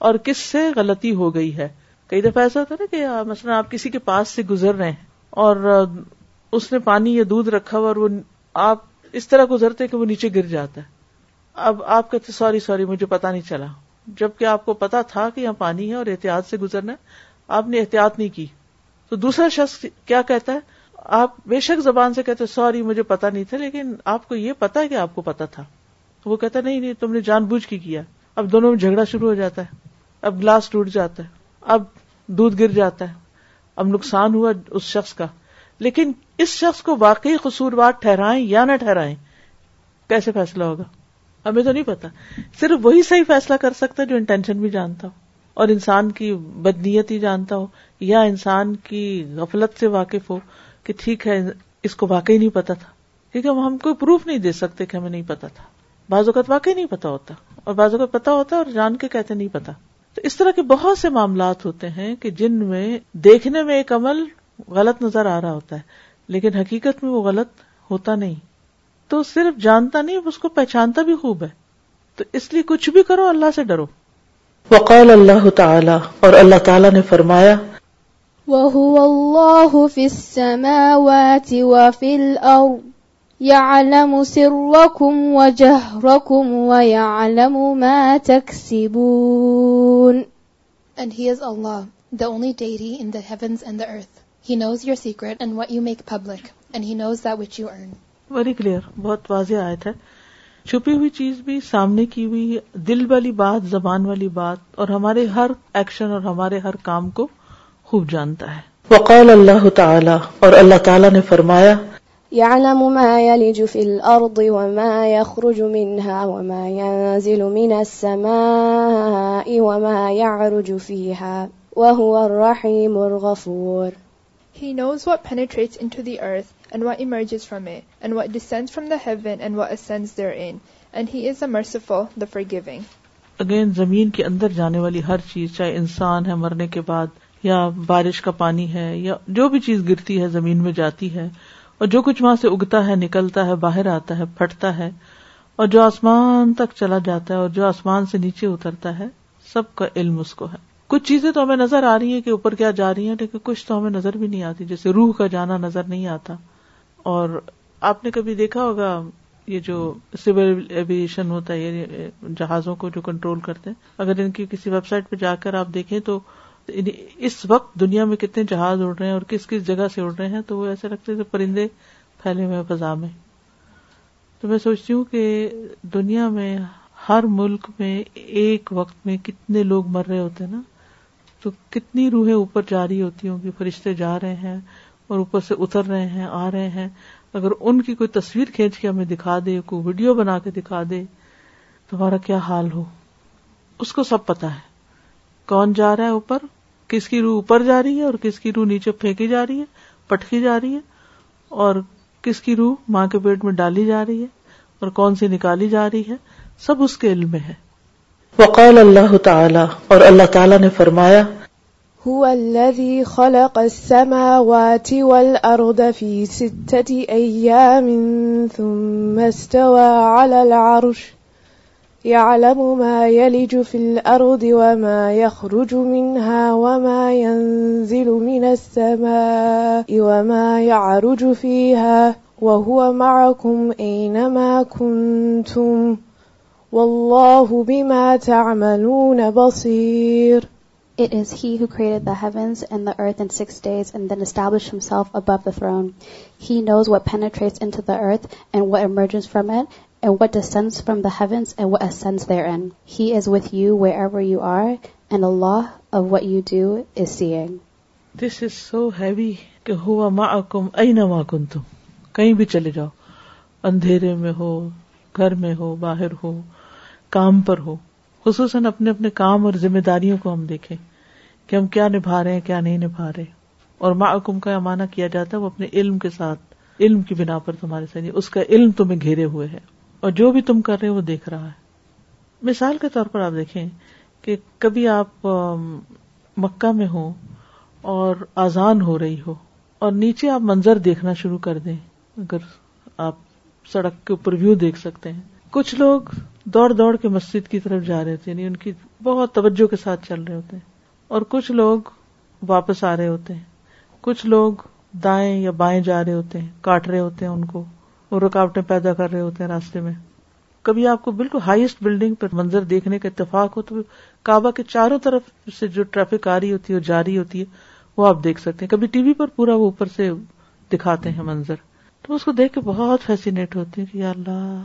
اور کس سے غلطی ہو گئی ہے کئی دفعہ ایسا ہوتا ہے نا کہ مثلاً آپ کسی کے پاس سے گزر رہے ہیں اور اس نے پانی یا دودھ رکھا ہوا اور وہ آپ اس طرح گزرتے کہ وہ نیچے گر جاتا ہے اب آپ کہتے سوری سوری مجھے پتا نہیں چلا جبکہ آپ کو پتا تھا کہ یہاں پانی ہے اور احتیاط سے گزرنا ہے آپ نے احتیاط نہیں کی تو دوسرا شخص کیا کہتا ہے آپ بے شک زبان سے کہتے سوری مجھے پتا نہیں تھا لیکن آپ کو یہ پتا کہ آپ کو پتا تھا وہ کہتا نہیں نہیں تم نے جان بوجھ کی کیا اب دونوں میں جھگڑا شروع ہو جاتا ہے اب گلاس ٹوٹ جاتا ہے اب دودھ گر جاتا ہے اب نقصان ہوا اس شخص کا لیکن اس شخص کو واقعی قصوروار ٹھہرائیں یا نہ ٹھہرائیں کیسے فیصلہ ہوگا ہمیں تو نہیں پتا صرف وہی صحیح فیصلہ کر سکتا ہے جو انٹینشن بھی جانتا ہو اور انسان کی بدنیتی جانتا ہو یا انسان کی غفلت سے واقف ہو کہ ٹھیک ہے اس کو واقعی نہیں پتا تھا کیونکہ ہم کوئی پروف نہیں دے سکتے کہ ہمیں نہیں پتا تھا بعض اوقات واقعی نہیں پتا ہوتا اور بعض اوقات پتا ہوتا اور جان کے کہتے نہیں پتا تو اس طرح کے بہت سے معاملات ہوتے ہیں کہ جن میں دیکھنے میں ایک عمل غلط نظر آ رہا ہوتا ہے لیکن حقیقت میں وہ غلط ہوتا نہیں تو صرف جانتا نہیں اس کو پہچانتا بھی خوب ہے تو اس لیے کچھ بھی کرو اللہ سے ڈرو وقال اللہ تعالی اور اللہ تعالی نے فرمایا وَهُوَ اللَّهُ فِي السَّمَاوَاتِ وَفِي الْأَرْضِ يَعْلَمُ سِرَّكُمْ وَجَهْرَكُمْ وَيَعْلَمُ مَا تَكْسِبُونَ And and he is Allah, the the the only deity in heavens earth. He knows your secret and and what you make public he knows that which you earn very clear بہت واضح آیت ہے چھپی ہوئی چیز بھی سامنے کی ہوئی دل والی بات زبان والی بات اور ہمارے ہر ایکشن اور ہمارے ہر کام کو خوب جانتا ہے وقال اللہ تعالی اور اللہ تعالی نے فرمایا يعلم ما يلج في الأرض وما يخرج منها وما ينزل من السماء وما يعرج فيها وهو الرحيم الغفور He knows what penetrates into the earth, and what emerges from it, and what descends from the heaven, and what ascends therein. And He is the merciful, the forgiving. Again زمین کے اندر جانے والی ہر چیز چاہے انسان ہے مرنے کے بعد یا بارش کا پانی ہے یا جو بھی چیز گرتی ہے زمین میں جاتی ہے اور جو کچھ وہاں سے اگتا ہے نکلتا ہے باہر آتا ہے پھٹتا ہے اور جو آسمان تک چلا جاتا ہے اور جو آسمان سے نیچے اترتا ہے سب کا علم اس کو ہے کچھ چیزیں تو ہمیں نظر آ رہی ہیں کہ اوپر کیا جا رہی ہیں لیکن کچھ تو ہمیں نظر بھی نہیں آتی جیسے روح کا جانا نظر نہیں آتا اور آپ نے کبھی دیکھا ہوگا یہ جو سول ایویشن ہوتا ہے یہ جہازوں کو جو کنٹرول کرتے ہیں اگر ان کی کسی ویب سائٹ پہ جا کر آپ دیکھیں تو اس وقت دنیا میں کتنے جہاز اڑ رہے ہیں اور کس کس جگہ سے اڑ رہے ہیں تو وہ ایسے رکھتے ہیں پرندے پھیلے ہوئے فضا میں تو میں سوچتی ہوں کہ دنیا میں ہر ملک میں ایک وقت میں کتنے لوگ مر رہے ہوتے ہیں نا تو کتنی روحیں اوپر جا رہی ہوتی ہوں کہ فرشتے جا رہے ہیں اور اوپر سے اتر رہے ہیں آ رہے ہیں اگر ان کی کوئی تصویر کھینچ کے ہمیں دکھا دے کوئی ویڈیو بنا کے دکھا دے تو ہمارا کیا حال ہو اس کو سب پتا ہے کون جا رہا ہے اوپر کس کی روح اوپر جا رہی ہے اور کس کی روح نیچے پھینکی جا رہی ہے پٹکی جا رہی ہے اور کس کی روح ماں کے پیٹ میں ڈالی جا رہی ہے اور کون سی نکالی جا رہی ہے سب اس کے علم میں ہے وقال اللہ تعالی اور اللہ تعالی نے فرمایا هو الذي خلق السماوات والأرض في ستة أيام ثم استوى على العرش يعلم ما يلج في الأرض وما يخرج منها وما ينزل من السماء وما يعرج فيها وهو معكم أينما كنتم والله بما تعملون بصير It is he who created the heavens and the earth in six days and then established himself above the throne. He knows what penetrates into the earth and what emerges from it and what descends from the heavens and what ascends therein. He is with you wherever you are and Allah of what you do is seeing. This is so heavy کہ ہوا معکم anima کنتم کہیں بھی چلے جاؤ اندھیرے میں ہو گھر میں ہو باہر ہو کام پر ہو خصوصاً اپنے اپنے کام اور ذمہ داریوں کو ہم دیکھیں کہ ہم کیا نبھا رہے ہیں کیا نہیں نبھا رہے اور ماں حکم کا امانہ کیا جاتا ہے وہ اپنے علم کے ساتھ علم کی بنا پر تمہارے ساتھ یعنی اس کا علم تمہیں گھیرے ہوئے ہے اور جو بھی تم کر رہے وہ دیکھ رہا ہے مثال کے طور پر آپ دیکھیں کہ کبھی آپ مکہ میں ہو اور آزان ہو رہی ہو اور نیچے آپ منظر دیکھنا شروع کر دیں اگر آپ سڑک کے اوپر ویو دیکھ سکتے ہیں کچھ لوگ دوڑ دوڑ کے مسجد کی طرف جا رہے ہوتے یعنی ان کی بہت توجہ کے ساتھ چل رہے ہوتے ہیں اور کچھ لوگ واپس آ رہے ہوتے ہیں کچھ لوگ دائیں یا بائیں جا رہے ہوتے ہیں کاٹ رہے ہوتے ہیں ان کو اور رکاوٹیں پیدا کر رہے ہوتے ہیں راستے میں کبھی آپ کو بالکل ہائیسٹ بلڈنگ پر منظر دیکھنے کا اتفاق ہو تو کعبہ کے چاروں طرف سے جو ٹریفک آ رہی ہوتی ہے جاری ہوتی ہے وہ آپ دیکھ سکتے ہیں کبھی ٹی وی پر پورا وہ اوپر سے دکھاتے ہیں منظر تو اس کو دیکھ کے بہت فیسینےٹ ہوتے ہیں کہ یا اللہ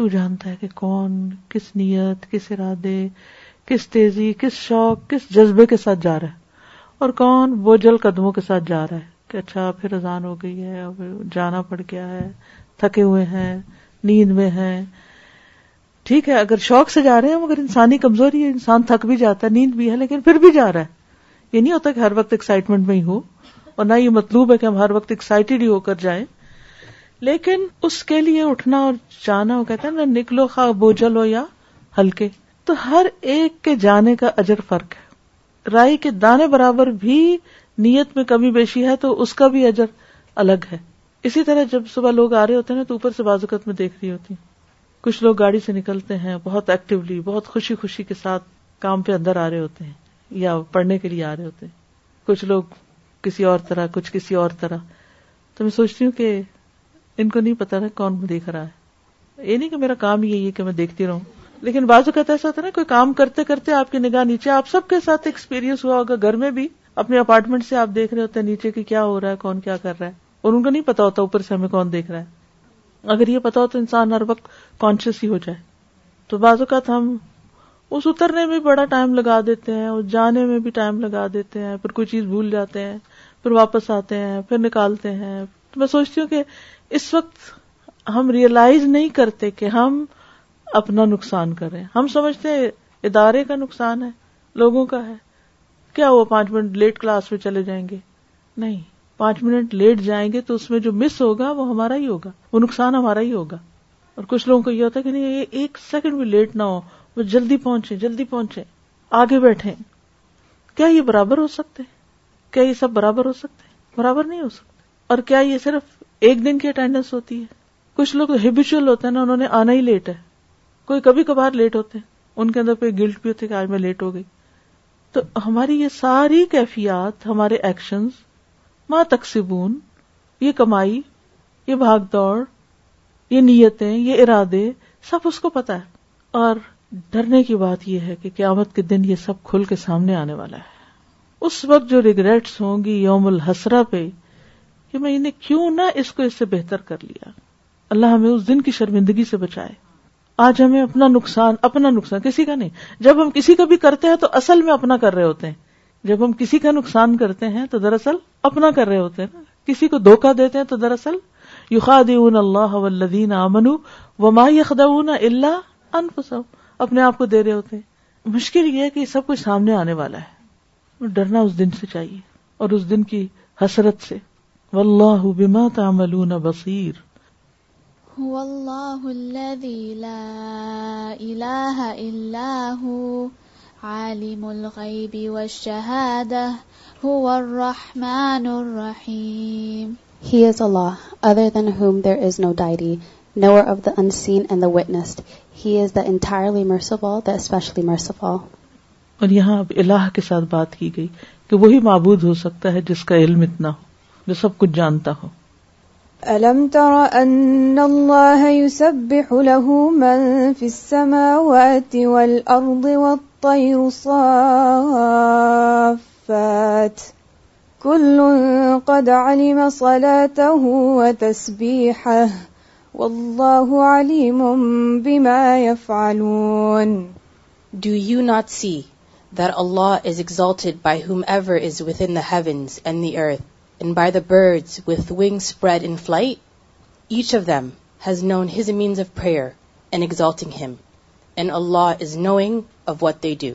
تو جانتا ہے کہ کون کس نیت کس ارادے کس تیزی کس شوق کس جذبے کے ساتھ جا رہا ہے اور کون بوجھل قدموں کے ساتھ جا رہا ہے کہ اچھا پھر اذان ہو گئی ہے اب جانا پڑ گیا ہے تھکے ہوئے ہیں نیند میں ہیں ٹھیک ہے اگر شوق سے جا رہے ہیں مگر انسانی کمزوری ہے انسان تھک بھی جاتا ہے نیند بھی ہے لیکن پھر بھی جا رہا ہے یہ نہیں ہوتا کہ ہر وقت ایکسائٹمنٹ میں ہی ہو اور نہ یہ مطلوب ہے کہ ہم ہر وقت ایکسائٹیڈ ہی ہو کر جائیں لیکن اس کے لیے اٹھنا اور جانا وہ کہتے ہیں نا نکلو خا بوجھل ہو یا ہلکے تو ہر ایک کے جانے کا اجر فرق ہے رائی کے دانے برابر بھی نیت میں کمی بیشی ہے تو اس کا بھی اجر الگ ہے اسی طرح جب صبح لوگ آ رہے ہوتے ہیں تو اوپر سے بازوقت میں دیکھ رہی ہوتی کچھ لوگ گاڑی سے نکلتے ہیں بہت ایکٹیولی بہت خوشی خوشی کے ساتھ کام پہ اندر آ رہے ہوتے ہیں یا پڑھنے کے لیے آ رہے ہوتے ہیں کچھ لوگ کسی اور طرح کچھ کسی اور طرح تو میں سوچتی ہوں کہ ان کو نہیں پتا تھا کون دیکھ رہا ہے یہ نہیں کہ میرا کام یہی ہے کہ میں دیکھتی رہوں لیکن بازو کا ایسا تھا نا کوئی کام کرتے کرتے آپ کی نگاہ نیچے آپ سب کے ساتھ ایکسپیرینس ہوا ہوگا گھر میں بھی اپنے اپارٹمنٹ سے آپ دیکھ رہے ہوتے ہیں نیچے کی کیا ہو رہا ہے کون کیا کر رہا ہے اور ان کو نہیں پتا ہوتا اوپر سے ہمیں کون دیکھ رہا ہے اگر یہ پتا ہو تو انسان ہر وقت کانشیس ہی ہو جائے تو بازو کا ہم اس اترنے میں بڑا ٹائم لگا دیتے ہیں اس جانے میں بھی ٹائم لگا دیتے ہیں پھر کوئی چیز بھول جاتے ہیں پھر واپس آتے ہیں پھر نکالتے ہیں تو میں سوچتی ہوں کہ اس وقت ہم ریئلائز نہیں کرتے کہ ہم اپنا نقصان کریں ہم سمجھتے ہیں ادارے کا نقصان ہے لوگوں کا ہے کیا وہ پانچ منٹ لیٹ کلاس میں چلے جائیں گے نہیں پانچ منٹ لیٹ جائیں گے تو اس میں جو مس ہوگا وہ ہمارا ہی ہوگا وہ نقصان ہمارا ہی ہوگا اور کچھ لوگوں کو یہ ہوتا ہے کہ نہیں ایک سیکنڈ بھی لیٹ نہ ہو وہ جلدی پہنچے جلدی پہنچے آگے بیٹھے کیا یہ برابر ہو سکتے کیا یہ سب برابر ہو سکتے ہیں برابر نہیں ہو سکتے اور کیا یہ صرف ایک دن کی اٹینڈنس ہوتی ہے کچھ لوگ ہیبیچل ہوتے ہیں نا انہوں نے آنا ہی لیٹ ہے کوئی کبھی کبھار لیٹ ہوتے ہیں ان کے اندر کوئی گلٹ بھی ہوتے کہ آج میں لیٹ ہو گئی تو ہماری یہ ساری کیفیات ہمارے ایکشن ماں تقسیبون یہ کمائی یہ بھاگ دوڑ یہ نیتیں یہ ارادے سب اس کو پتا ہے اور ڈرنے کی بات یہ ہے کہ قیامت کے دن یہ سب کھل کے سامنے آنے والا ہے اس وقت جو ریگریٹس ہوں گی یوم الحسرا پہ کہ میں نے کیوں نہ اس کو اس سے بہتر کر لیا اللہ ہمیں اس دن کی شرمندگی سے بچائے آج ہمیں اپنا نقصان اپنا نقصان کسی کا نہیں جب ہم کسی کا بھی کرتے ہیں تو اصل میں اپنا کر رہے ہوتے ہیں جب ہم کسی کا نقصان کرتے ہیں تو دراصل اپنا کر رہے ہوتے ہیں کسی کو دھوکہ دیتے ہیں تو دراصل یوخاد اللہ ولدین امن و ماہد نہ اللہ ان اپنے آپ کو دے رہے ہوتے ہیں مشکل یہ ہے کہ سب کچھ سامنے آنے والا ہے ڈرنا اس دن سے چاہیے اور اس دن کی حسرت سے واللہ بما تعملون بصیر هو هو هو الذي لا عالم والشهادة الرحمن He is Allah, other than whom there is no deity, knower of the unseen and the witnessed. He is the entirely merciful, the especially merciful. اور یہاں اب الہ کے ساتھ بات کی گئی کہ وہی معبود ہو سکتا ہے جس کا علم اتنا ہو جو سب کچھ جانتا ہو الم علم صلاته وتسبيحه سلط ہوم بما يفعلون do you not see there Allah is exalted by whomever is with in the the earth and by the birds with wings spread in flight, each of them has known his means of prayer and exalting him, and Allah is knowing of what they do.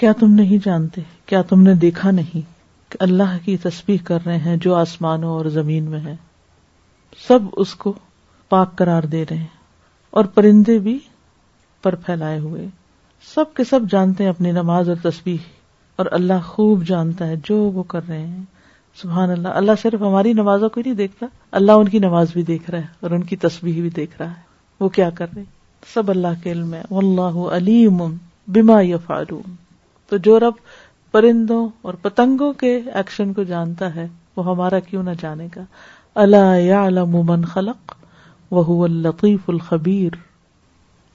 کیا تم نہیں جانتے کیا تم نے دیکھا نہیں کہ اللہ کی تسبیح کر رہے ہیں جو آسمانوں اور زمین میں ہیں سب اس کو پاک قرار دے رہے ہیں اور پرندے بھی پر پھیلائے ہوئے سب کے سب جانتے ہیں اپنی نماز اور تسبیح اور اللہ خوب جانتا ہے جو وہ کر رہے ہیں سبحان اللہ اللہ صرف ہماری نمازوں کو ہی نہیں دیکھتا اللہ ان کی نماز بھی دیکھ رہا ہے اور ان کی تسبیح بھی دیکھ رہا ہے وہ کیا کر رہے سب اللہ کے علم ہے اللہ علیم بما یا فاروم تو جو رب پرندوں اور پتنگوں کے ایکشن کو جانتا ہے وہ ہمارا کیوں نہ جانے گا اللہ یا مومن خلق وہ اللطیف القیف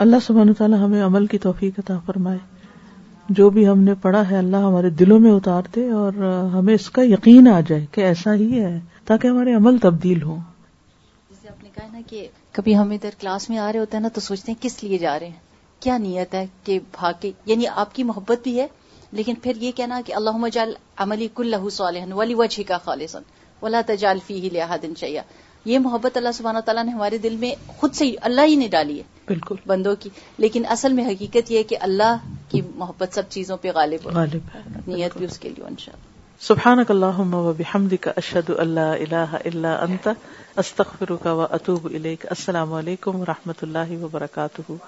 اللہ سبحان تعالیٰ ہمیں عمل کی توفیق عطا فرمائے جو بھی ہم نے پڑھا ہے اللہ ہمارے دلوں میں اتار دے اور ہمیں اس کا یقین آ جائے کہ ایسا ہی ہے تاکہ ہمارے عمل تبدیل ہوں جیسے آپ نے کہا نا کہ کبھی ہم ادھر کلاس میں آ رہے ہوتے ہیں نا تو سوچتے ہیں کس لیے جا رہے ہیں کیا نیت ہے کہ بھاگ کے یعنی آپ کی محبت بھی ہے لیکن پھر یہ کہنا کہ اللہ عملی کل صالحن ولی وجہ کا ولا تجال تجالفی ہی دن چاہیے یہ محبت اللہ سبحانہ تعالیٰ نے ہمارے دل میں خود سے اللہ ہی نے ڈالی ہے بالکل بندوں کی لیکن اصل میں حقیقت یہ ہے کہ اللہ کی محبت سب چیزوں پہ غالب غالب ہے نیت بھی اس کے لیے ان شاء اللہ سبحان اللہ وبحمد کا اشد اللہ اللہ اللہ انت استخر و اطوب السلام علیکم و رحمۃ اللہ وبرکاتہ